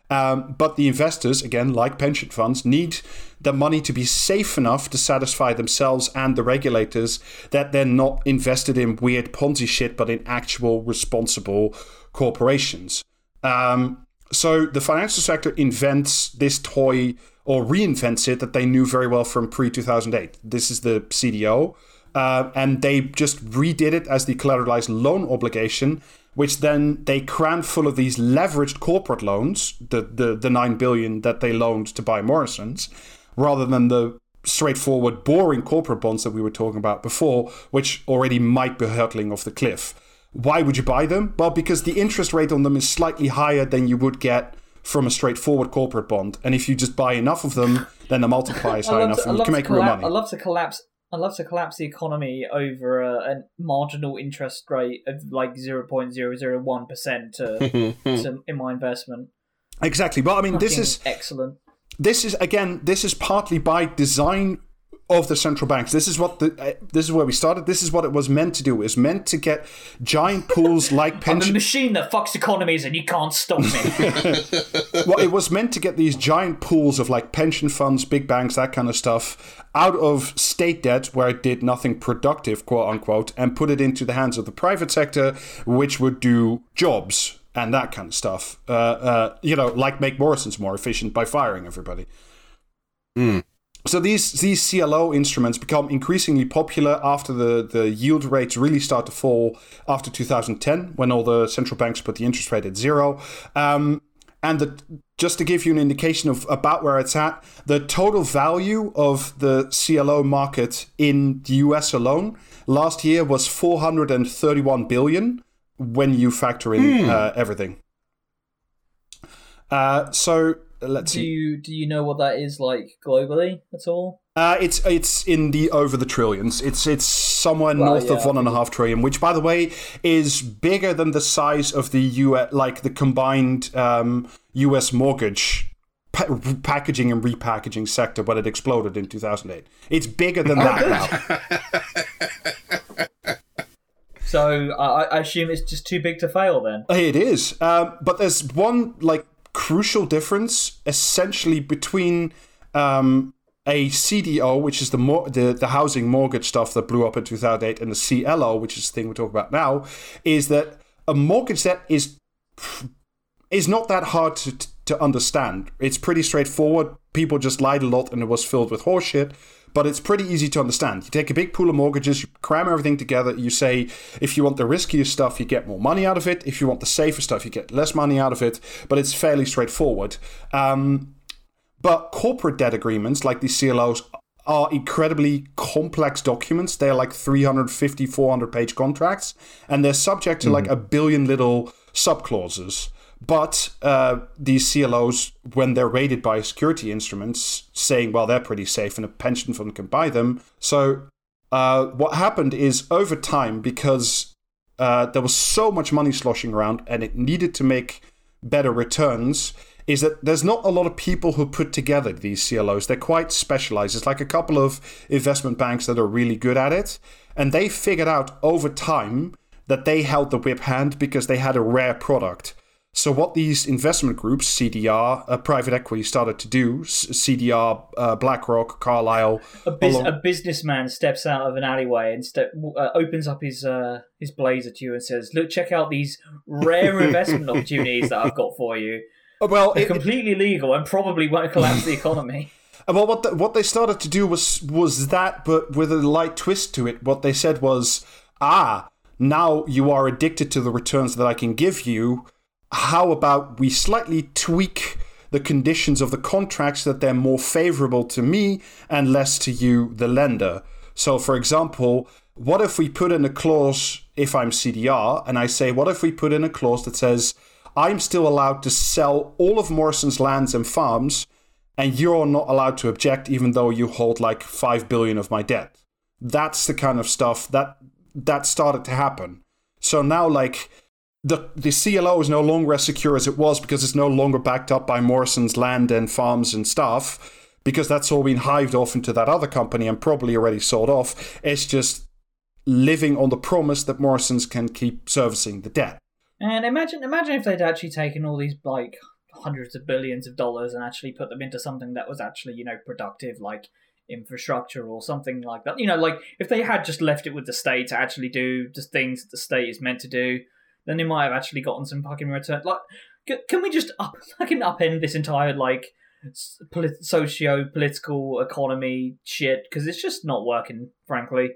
Um, but the investors, again, like pension funds, need the money to be safe enough to satisfy themselves and the regulators that they're not invested in weird Ponzi shit, but in actual responsible corporations. Um, so the financial sector invents this toy or reinvents it that they knew very well from pre 2008. This is the CDO. Uh, and they just redid it as the collateralized loan obligation, which then they crammed full of these leveraged corporate loans, the, the, the 9 billion that they loaned to buy Morrison's, rather than the straightforward, boring corporate bonds that we were talking about before, which already might be hurtling off the cliff. Why would you buy them? Well, because the interest rate on them is slightly higher than you would get from a straightforward corporate bond. And if you just buy enough of them, then the multiplier is high enough and you can to make real money. I love to collapse. I love to collapse the economy over a, a marginal interest rate of like zero point zero zero one percent to to- in my investment. Exactly. But I mean, this is excellent. this is again this is partly by design of the central banks. This is what the uh, this is where we started. This is what it was meant to do. It was meant to get giant pools like I'm a pension machine that fucks economies, and you can't stop me. well, it was meant to get these giant pools of like pension funds big banks that kind of stuff out of state debt where it did nothing productive quote unquote and put it into the hands of the private sector which would do jobs and that kind of stuff. Uh, uh, you know like make morrison's more efficient by firing everybody so these these CLO instruments become increasingly popular after the, the yield rates really start to fall after 2010 when all the central banks put the interest rate at zero. Um, and the, just to give you an indication of about where it's at, the total value of the CLO market in the US alone last year was 431 billion when you factor in uh, everything. Uh, so let's Do see. you do you know what that is like globally at all? Uh, it's it's in the over the trillions. It's it's somewhere Well, north of one and a half trillion, which, by the way, is bigger than the size of the U.S. like the combined um, U.S. mortgage pa- packaging and repackaging sector when it exploded in 2008. It's bigger than that now. So I, I assume it's just too big to fail then. It is, um, but there's one like crucial difference essentially between um, a CDO, which is the, mor- the the housing mortgage stuff that blew up in 2008, and the CLO, which is the thing we're talking about now, is that a mortgage debt is is not that hard to to understand. It's pretty straightforward. People just lied a lot, and it was filled with horseshit. But it's pretty easy to understand. You take a big pool of mortgages, you cram everything together. You say if you want the riskier stuff, you get more money out of it. If you want the safer stuff, you get less money out of it. But it's fairly straightforward. Um, but corporate debt agreements, like these CLOs, are incredibly complex documents. They're like 350, 400 page contracts, and they're subject to like a billion little subclauses. But uh, these CLOs, when they're rated by security instruments, saying, well, they're pretty safe and a pension fund can buy them. So uh, what happened is over time, because uh, there was so much money sloshing around and it needed to make better returns, is that there's not a lot of people who put together these CLOs. They're quite specialized. It's like a couple of investment banks that are really good at it. And they figured out over time that they held the whip hand because they had a rare product. So what these investment groups, CDR, uh, private equity, started to do, CDR, uh, BlackRock, Carlyle, A, bus- along- a businessman steps out of an alleyway and step, uh, opens up his uh, his blazer to you and says, "Look, check out these rare investment opportunities that I've got for you. well, They're it, completely legal and probably won't collapse the economy." Uh, Well, what the, what they started to do was was that, but with a light twist to it. What they said was, ah, now you are addicted to the returns that I can give you. How about we slightly tweak the conditions of the contracts that they're more favorable to me and less to you, the lender? So, for example, what if we put in a clause if I'm CDR and I say, what if we put in a clause that says, I'm still allowed to sell all of Morrison's lands and farms and you're not allowed to object even though you hold like 5 billion of my debt that's the kind of stuff that that started to happen so now like the the CLO is no longer as secure as it was because it's no longer backed up by Morrison's land and farms and stuff because that's all been hived off into that other company and probably already sold off it's just living on the promise that Morrison's can keep servicing the debt And imagine, imagine if they'd actually taken all these like hundreds of billions of dollars and actually put them into something that was actually, you know, productive, like infrastructure or something like that. You know, like if they had just left it with the state to actually do the things that the state is meant to do, then they might have actually gotten some fucking return. Like, c- can we just up, fucking upend this entire like polit- socio political economy shit because it's just not working, frankly.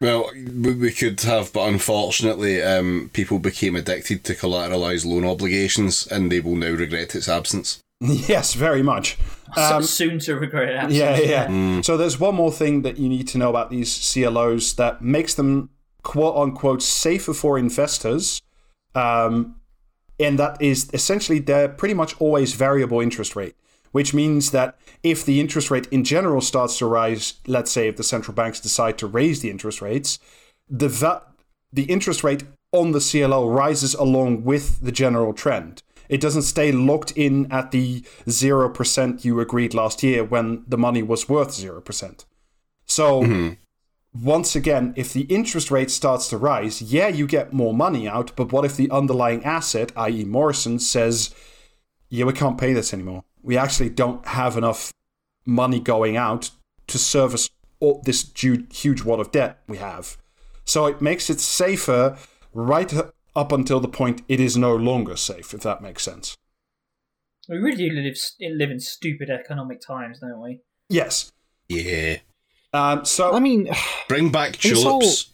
Well, we we could have, but unfortunately, um, people became addicted to collateralized loan obligations, and they will now regret its absence. yes very much So soon to regret it. Yeah, absolutely. yeah. So there's one more thing that you need to know about these CLOs that makes them quote unquote safer for investors. Um, and that is essentially they're pretty much always variable interest rate, which means that if the interest rate in general starts to rise, let's say if the central banks decide to raise the interest rates, the va- the interest rate on the CLO rises along with the general trend. It doesn't stay locked in at the 0% you agreed last year when the money was worth 0%. So, once again, if the interest rate starts to rise, yeah, you get more money out, but what if the underlying asset, i.e., Morrison, says, yeah, we can't pay this anymore? We actually don't have enough money going out to service all this huge wad of debt we have. So it makes it safer right up until the point it is no longer safe, if that makes sense. We really live live in stupid economic times, don't we? Yes. Yeah. Um, so I mean, Bring back It's all- tulips.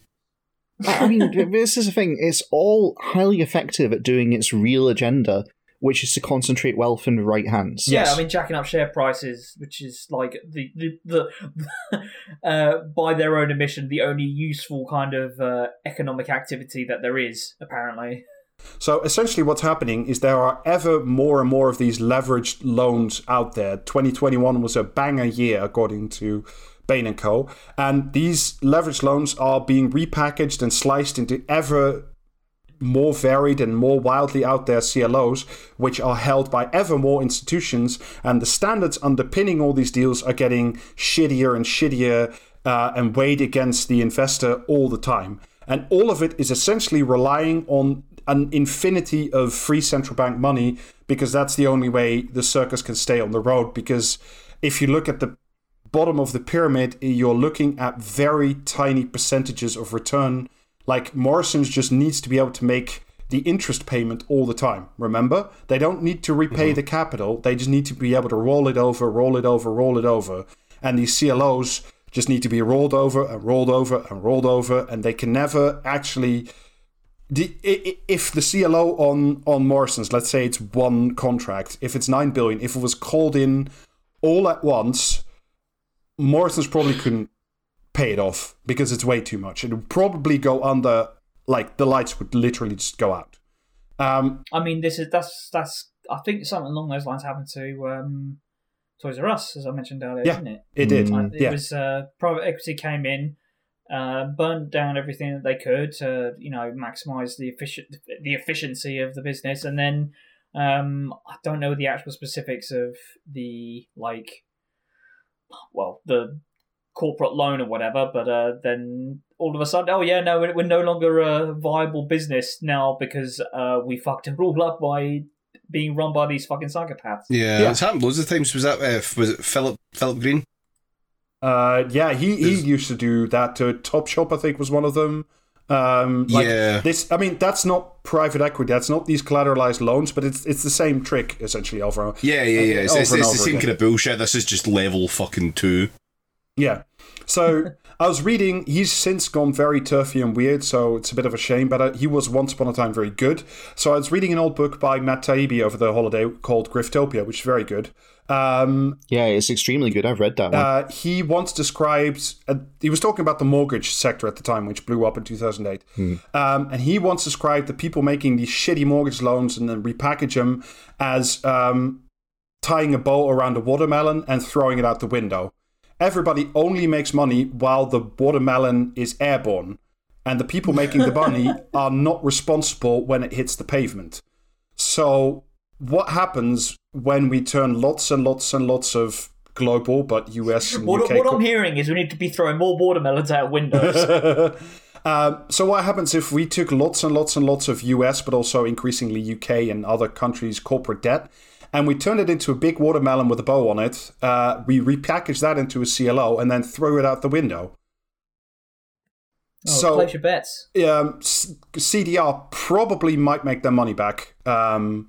I mean, this is the thing. It's all highly effective at doing its real agenda, which is to concentrate wealth in the right hands. Yes. Yeah, I mean jacking up share prices, which is like the the, the uh, by their own admission, the only useful kind of uh, economic activity that there is, apparently. So essentially, what's happening is there are ever more and more of these leveraged loans out there. 2021 was a banger year, according to Bain and Co. And these leveraged loans are being repackaged and sliced into ever more varied and more wildly out there CLOs, which are held by ever more institutions. And the standards underpinning all these deals are getting shittier and shittier uh, and weighed against the investor all the time. And all of it is essentially relying on an infinity of free central bank money because that's the only way the circus can stay on the road. Because if you look at the bottom of the pyramid, you're looking at very tiny percentages of return. Like Morrison's just needs to be able to make the interest payment all the time. Remember? They don't need to repay mm-hmm. the capital, they just need to be able to roll it over, roll it over, roll it over. And these CLOs just need to be rolled over and rolled over and rolled over, and they can never actually. The, if the CLO on on Morrison's, let's say it's one contract, if it's nine billion, if it was called in all at once, Morrison's probably couldn't pay it off because it's way too much. It would probably go under, like the lights would literally just go out. Um, I mean, this is that's that's I think something along those lines happened to um, Toys R Us, as I mentioned earlier, Yeah. didn't it? it did. It yeah. was uh, private equity came in, uh, burned down everything that they could to you know maximize the efficient the efficiency of the business, and then um, I don't know the actual specifics of the like, well the corporate loan or whatever, but uh, then all of a sudden, oh yeah, no, we're, we're no longer a viable business now because uh, we fucked it all up by being run by these fucking psychopaths. Yeah, Yeah. it's happened loads of times. Was that uh, was it Philip Philip Green? Uh, yeah, he, he used to do that to Top Shop, I think was one of them. Um, like Yeah. This, I mean, that's not private equity. That's not these collateralized loans, but it's it's the same trick essentially over. Yeah, yeah, yeah. It's, Over it's, and it's the same again. kind of bullshit. This is just level fucking two. Yeah. So I was reading. He's since gone very turfy and weird, so it's a bit of a shame. But uh, he was once upon a time very good. So I was reading an old book by Matt Taibbi over the holiday called Griftopia, which is very good. Um, Yeah, it's extremely good. I've read that one. Uh, he once described, uh, he was talking about the mortgage sector at the time, which blew up in 2008. Um, and he once described the people making these shitty mortgage loans and then repackage them as um, tying a bow around a watermelon and throwing it out the window. Everybody only makes money while the watermelon is airborne. And the people making the money are not responsible when it hits the pavement. So, what happens when we turn lots and lots and lots of global, but US and What, UK what I'm hearing is we need to be throwing more watermelons out windows. Um, so what happens if we took lots and lots and lots of US, but also increasingly UK and other countries' corporate debt, and we turned it into a big watermelon with a bow on it? Uh, we repackage that into a CLO and then throw it out the window. Oh, so place your bets. um, CDR probably might make their money back um,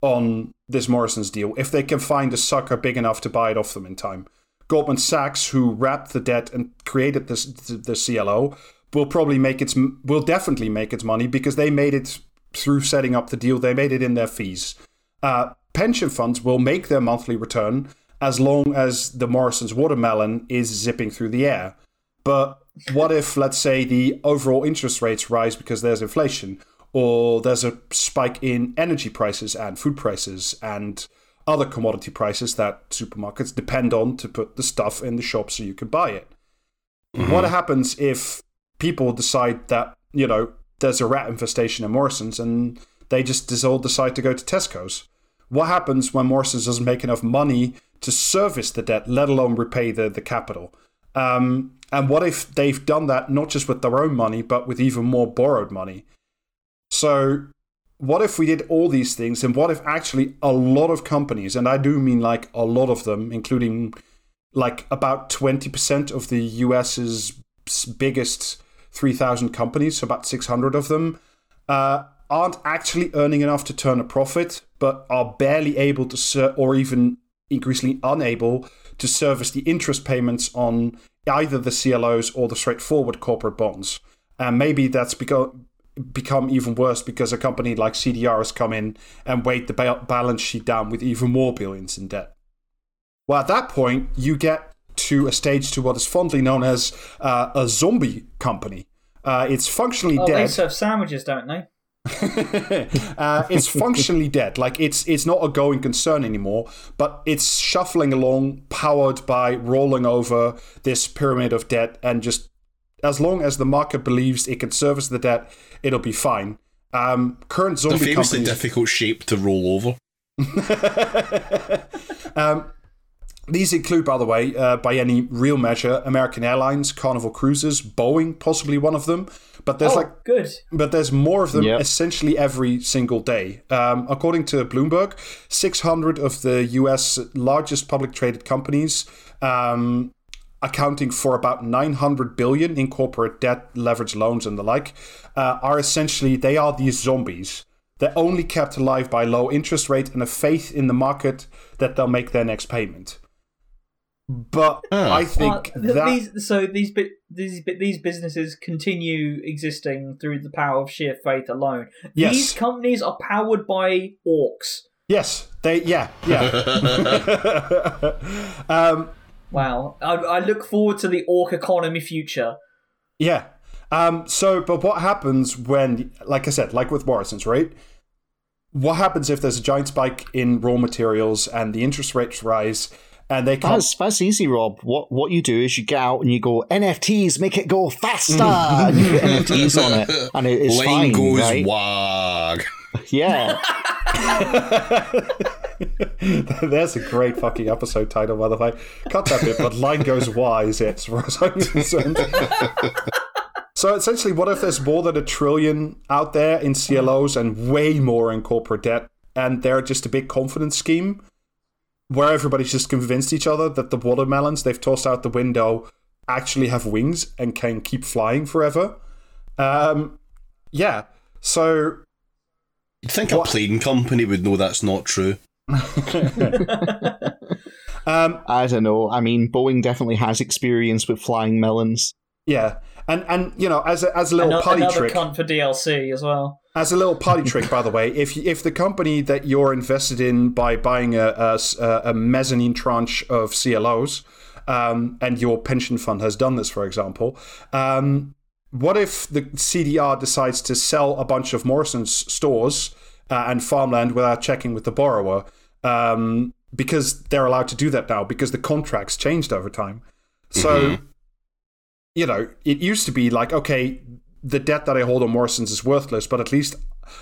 on this Morrison's deal if they can find a sucker big enough to buy it off them in time. Goldman Sachs, who wrapped the debt and created this the, the CLO, will probably make its will definitely make its money because they made it through setting up the deal. They made it in their fees. Uh, pension funds will make their monthly return as long as the Morrison's watermelon is zipping through the air. But what if, let's say, the overall interest rates rise because there's inflation, or there's a spike in energy prices and food prices and other commodity prices that supermarkets depend on to put the stuff in the shop so you can buy it? Mm-hmm. What happens if people decide that, you know, there's a rat infestation in Morrison's and they just all decide to go to Tesco's? What happens when Morrison's doesn't make enough money to service the debt, let alone repay the, the capital? Um, and what if they've done that not just with their own money, but with even more borrowed money? So, what if we did all these things? And what if actually a lot of companies, and I do mean like a lot of them, including like about 20% of the US's biggest 3,000 companies, so about 600 of them, uh, aren't actually earning enough to turn a profit, but are barely able to, ser- or even increasingly unable to service the interest payments on either the CLOs or the straightforward corporate bonds. And maybe that's become become even worse because a company like CDR has come in and weighed the ba- balance sheet down with even more billions in debt. Well, at that point, you get to a stage to what is fondly known as uh, a zombie company. Uh, it's functionally Oh, they serve sandwiches, don't they? uh, it's functionally dead. Like it's it's not a going concern anymore, but it's shuffling along, powered by rolling over this pyramid of debt, and just as long as the market believes it can service the debt, it'll be fine. Um, current zombie famously companies. difficult shape to roll over. um, These include, by the way, uh, by any real measure, American Airlines, Carnival Cruises, Boeing, possibly one of them. But there's oh, like good. but there's more of them Yep. essentially every single day. Um, according to Bloomberg, 600 of the US largest public traded companies, um, accounting for about 900 billion in corporate debt, leverage loans, and the like, uh, are essentially they are these zombies. They're only kept alive by low interest rate and a faith in the market that they'll make their next payment. But I think Uh, th- that these so these bi- these these businesses continue existing through the power of sheer faith alone. Yes. These companies are powered by orcs. yes, they yeah yeah. um, Wow, I, I look forward to the orc economy future. Yeah. Um, so, but what happens when, like I said, like with Morrison's, right? What happens if there's a giant spike in raw materials and the interest rates rise and they can't? That's that's easy, Rob. What what you do is you get out and you go NFTs, make it go faster, and you put NFTs on it, and it, it's Line fine, goes right? wag. Yeah, There's a great fucking episode title, by the way. Cut that bit, but line goes wise, it's as far as I'm concerned. so essentially, what if there's more than a trillion out there in CLOs and way more in corporate debt, and they're just a big confidence scheme where everybody's just convinced each other that the watermelons they've tossed out the window actually have wings and can keep flying forever? Um, yeah. So You'd think a plane company would know that's not true. um, I don't know. I mean, Boeing definitely has experience with flying melons. yeah, and and you know, as a, as a little Ano- party another trick, cunt for DLC as well. As a little party trick, by the way, if if the company that you're invested in by buying a, a, a mezzanine tranche of CLOs, um, and your pension fund has done this, for example, um, what if the CDR decides to sell a bunch of Morrison's stores uh, and farmland without checking with the borrower? Um, because they're allowed to do that now because the contracts changed over time. So you know, it used to be like, okay, the debt that I hold on Morrison's is worthless, but at least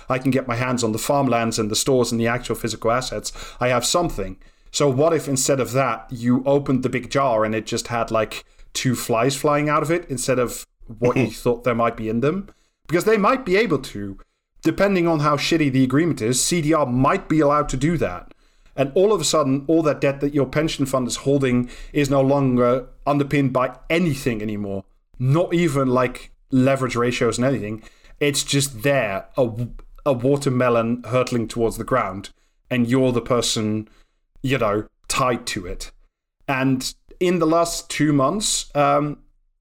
I can get my hands on the farmlands and the stores and the actual physical assets. I have something. So what if instead of that, you opened the big jar and it just had like two flies flying out of it instead of what you mm-hmm. thought there might be in them? Because they might be able to, depending on how shitty the agreement is, CDR might be allowed to do that. And all of a sudden, all that debt that your pension fund is holding is no longer underpinned by anything anymore. Not even like leverage ratios and anything. It's just there, a, a watermelon hurtling towards the ground, and you're the person, you know, tied to it. And in the last two months, um,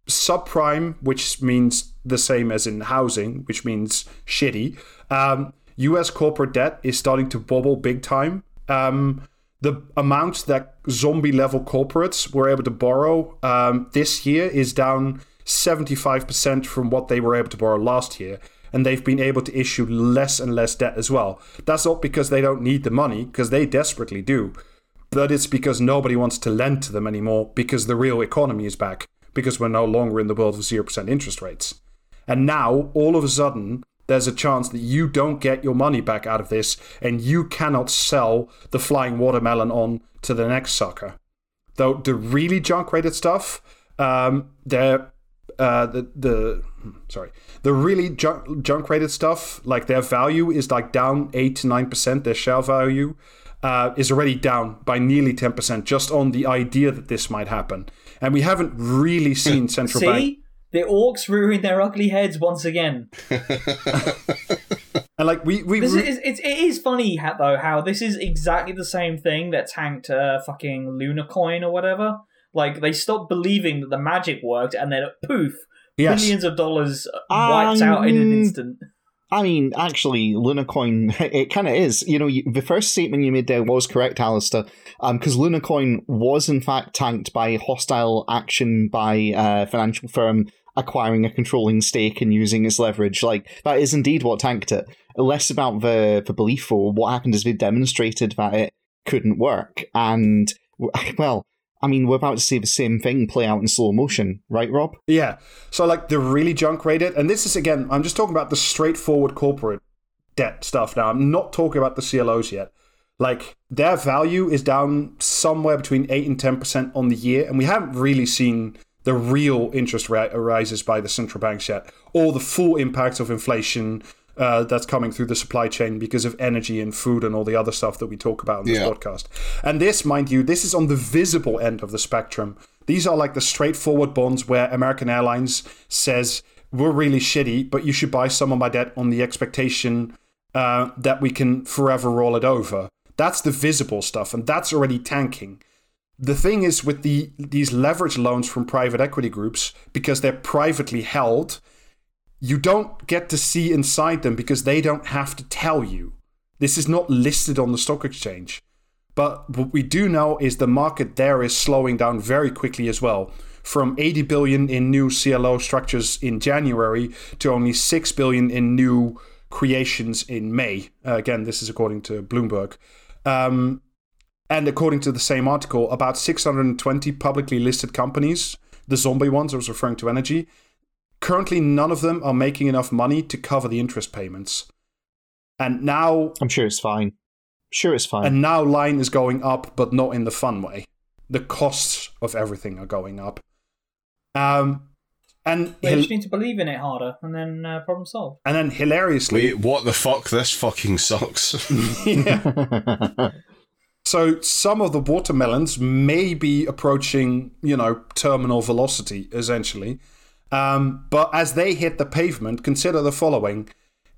subprime, which means the same as in housing, which means shitty, um, US corporate debt is starting to bubble big time. Um, the amount that zombie level corporates were able to borrow um, this year is down 75% from what they were able to borrow last year. And they've been able to issue less and less debt as well. That's not because they don't need the money, because they desperately do. But it's because nobody wants to lend to them anymore because the real economy is back, because we're no longer in the world of 0% interest rates. And now, all of a sudden, there's a chance that you don't get your money back out of this and you cannot sell the flying watermelon on to the next sucker. Though the really junk rated stuff, um, they're uh, the the sorry the really junk junk rated stuff like their value is like down eight to nine percent. Their share value uh, is already down by nearly ten percent just on the idea that this might happen. And we haven't really seen central bank. See, the orcs rearing their ugly heads once again. And like we we This re- is it's, it is funny though how this is exactly the same thing that tanked uh, fucking Luna Coin or whatever. Like they stopped believing that the magic worked, and then poof, yes. millions of dollars wiped out in an Um, instant. I mean, actually, Lunacoin, it kind of is. You know, you, the first statement you made there was correct, Alistair, because Lunacoin was in fact tanked by hostile action by a financial firm acquiring a controlling stake and using its leverage. Like, that is indeed what tanked it. Less about the, the belief or what happened is they demonstrated that it couldn't work. And, well, I mean, we're about to see the same thing play out in slow motion, right, Rob? Yeah. So like the really junk rated, and this is again, I'm just talking about the straightforward corporate debt stuff now. I'm not talking about the CLOs yet. Like their value is down somewhere between eight and ten percent on the year, and we haven't really seen the real interest rate rises by the central banks yet, or the full impact of inflation. Uh, that's coming through the supply chain because of energy and food and all the other stuff that we talk about in this Yeah. podcast. And this, mind you, this is on the visible end of the spectrum. These are like the straightforward bonds where American Airlines says we're really shitty, but you should buy some of my debt on the expectation uh, that we can forever roll it over. That's the visible stuff, and that's already tanking. The thing is with the these leverage loans from private equity groups, because they're privately held, you don't get to see inside them because they don't have to tell you. This is not listed on the stock exchange. But what we do know is the market there is slowing down very quickly as well. From 80 billion in new CLO structures in January to only 6 billion in new creations in May. Uh, again, this is according to Bloomberg. Um, and according to the same article, about 620 publicly listed companies, the zombie ones, I was referring to energy, currently none of them are making enough money to cover the interest payments. And now I'm sure it's fine. Sure, it's fine. and now line is going up, but not in the fun way. The costs of everything are going up. Um, and They hil- just need to believe in it harder, and then uh, problem solved. and then hilariously, Wait, what the fuck? This fucking sucks. yeah. So some of the watermelons may be approaching, you know, terminal velocity essentially. Um, but as they hit the pavement, consider the following: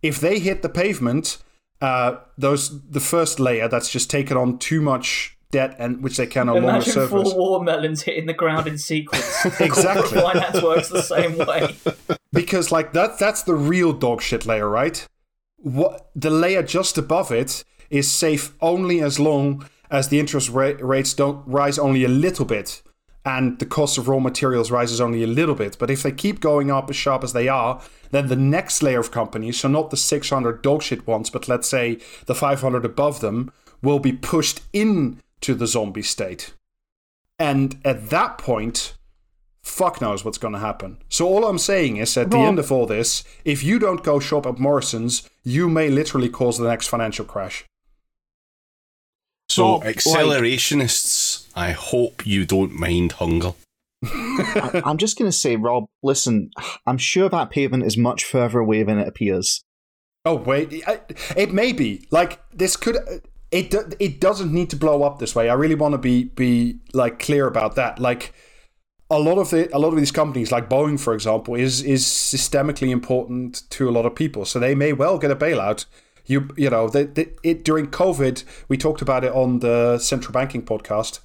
if they hit the pavement, uh, those the first layer that's just taken on too much debt and which they can no longer Imagine service. four watermelons hitting the ground in sequence. Exactly. Finance works the same way. because like that that's the real dog shit layer right what the layer just above it is safe only as long as the interest ra- rates don't rise only a little bit and the cost of raw materials rises only a little bit but if they keep going up as sharp as they are then the next layer of companies so not the 600 dogshit ones but let's say the 500 above them will be pushed into the zombie state and at that point fuck knows what's going to happen. So all I'm saying is, at the end of all this, if you don't go shop at Morrison's, you may literally cause the next financial crash. so, Rob, like- accelerationists, I hope you don't mind hunger. I- I'm just going to say, Rob, listen, I'm sure that pavement is much further away than it appears. Oh wait, I- it may be like this could. It it doesn't need to blow up this way. I really want to be be like clear about that. Like a lot of the a lot of these companies, like Boeing, for example, is is systemically important to a lot of people. So they may well get a bailout. You you know, the, the, it during COVID, we talked about it on the central banking podcast.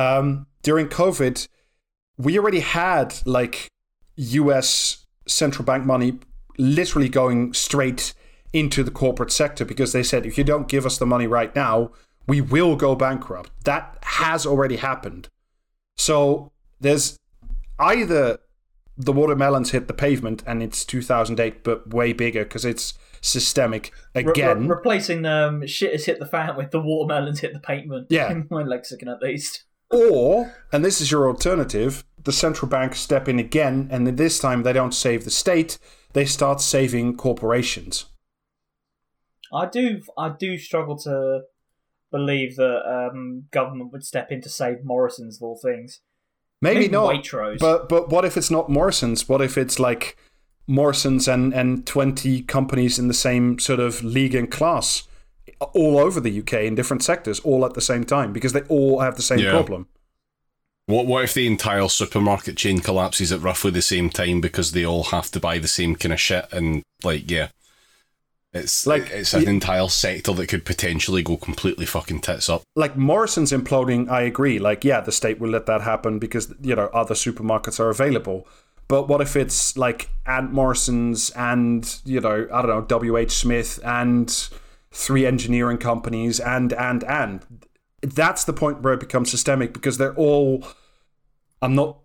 Um, during COVID, we already had like U.S. central bank money literally going straight into the corporate sector because they said if you don't give us the money right now, we will go bankrupt. That has already happened. So there's either the watermelons hit the pavement and it's 2008, but way bigger because it's systemic Re- re- again. replacing um, shit has hit the fan with the watermelons hit the pavement. Yeah. In my lexicon, at least. Or, and this is your alternative, the central bank step in again, and then this time they don't save the state, they start saving corporations. I do, I do struggle to believe that um, government would step in to save Morrison's of all things. Maybe, Maybe not. Waitrose. But but what if it's not Morrison's? What if it's like Morrison's and, and 20 companies in the same sort of league and class all over the UK in different sectors all at the same time because they all have the same Yeah. problem? What what if the entire supermarket chain collapses at roughly the same time because they all have to buy the same kind of shit and like yeah. It's Like, it's an entire sector that could potentially go completely fucking tits up. like Morrison's imploding, I agree. Like, yeah, the state will let that happen because you know other supermarkets are available. But what if it's like and Morrison's and you know I don't know W. H. Smith and three engineering companies and and and that's the point where it becomes systemic because they're all. I'm not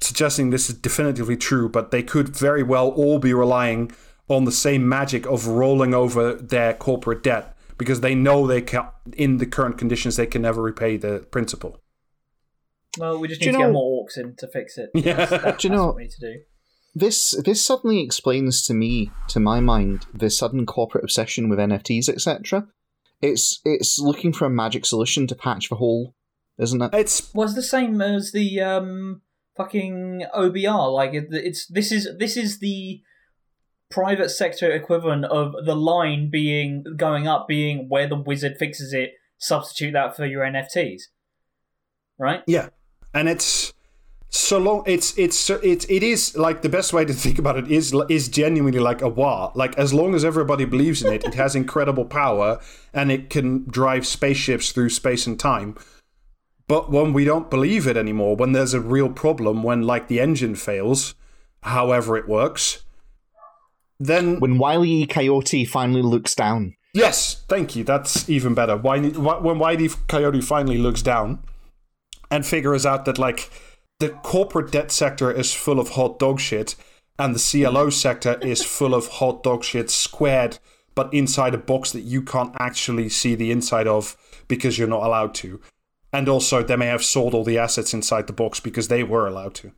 suggesting this is definitively true, but they could very well all be relying on the same magic of rolling over their corporate debt because they know they can in the current conditions they can never repay the principal. Well, we just need you to get more orcs in to fix it. Yeah. That's, that's Do you know- what we need to do. This this suddenly explains to me, to my mind, the sudden corporate obsession with NFTs, etc. It's it's looking for a magic solution to patch the hole, isn't it? It's was the same as the um fucking OBR. Like it, it's this is this is the private sector equivalent of the line being going up, being where the wizard fixes it. Substitute that for your NFTs, right? yeah, and it's so long. It's it's it's it is like the best way to think about it is is genuinely like a war. Like as long as everybody believes in it, it has incredible power and it can drive spaceships through space and time. But when we don't believe it anymore, when there's a real problem, when like the engine fails, however it works, then When Wile E. Coyote finally looks down, Yes, thank you. That's even better. Why, when Whitey Coyote finally looks down and figures out that like the corporate debt sector is full of hot dog shit and the CLO sector is full of hot dog shit squared but inside a box that you can't actually see the inside of because you're not allowed to. And also they may have sold all the assets inside the box because they were allowed to.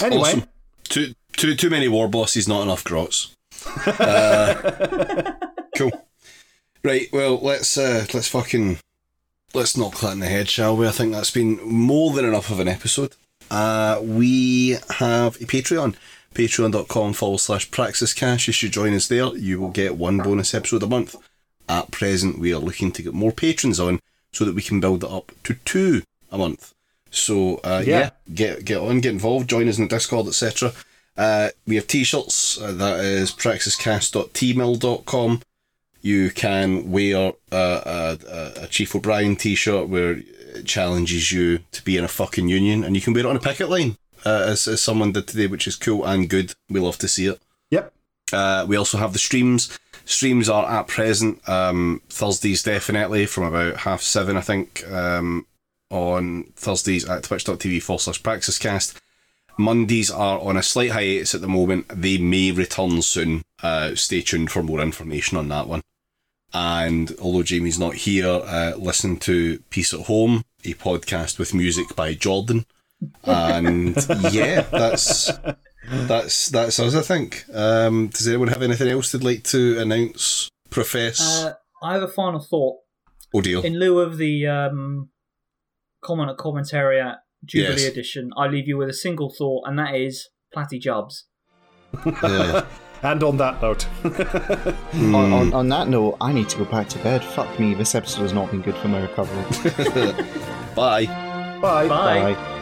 Anyway, Awesome. Too too too many war bosses, not enough grots. Uh, cool. Right. Well, let's uh, let's fucking let's knock that in the head, shall we? I think that's been more than enough of an episode. Uh, we have a Patreon. Patreon.com forward slash Praxis Cast. You should join us there. You will get one bonus episode a month. At present, we are looking to get more patrons on so that we can build it up to two a month. So uh, Yeah. yeah. get get on, get involved, join us in the Discord, etc. Uh, we have t-shirts. Uh, that is praxiscast.teemill.com. You can wear uh, a, a Chief O'Brien t-shirt where it challenges you to be in a fucking union, and you can wear it on a picket line, uh, as, as someone did today, which is cool and good. We love to see it. yep. Uh, we also have the streams. Streams are at present um, Thursdays definitely from about half seven, I think, um, on Thursdays at twitch.tv forward slash praxiscast. Mondays are on a slight hiatus at the moment. They may return soon. Uh, stay tuned for more information on that one. And although Jamie's not here, uh, listen to Peace at Home, a podcast with music by Jordan. And yeah, that's that's that's us. I think. Um, does anyone have anything else they'd like to announce? Profess? Uh, I have a final thought. oh dear. In lieu of the um, comment at commentary at Jubilee Yes. edition, I leave you with a single thought, and that is Platty Jubs. And on that note, on, on, hmm. on that note, I need to go back to bed. Fuck me, this episode has not been good for my recovery. bye. bye. Bye. Bye.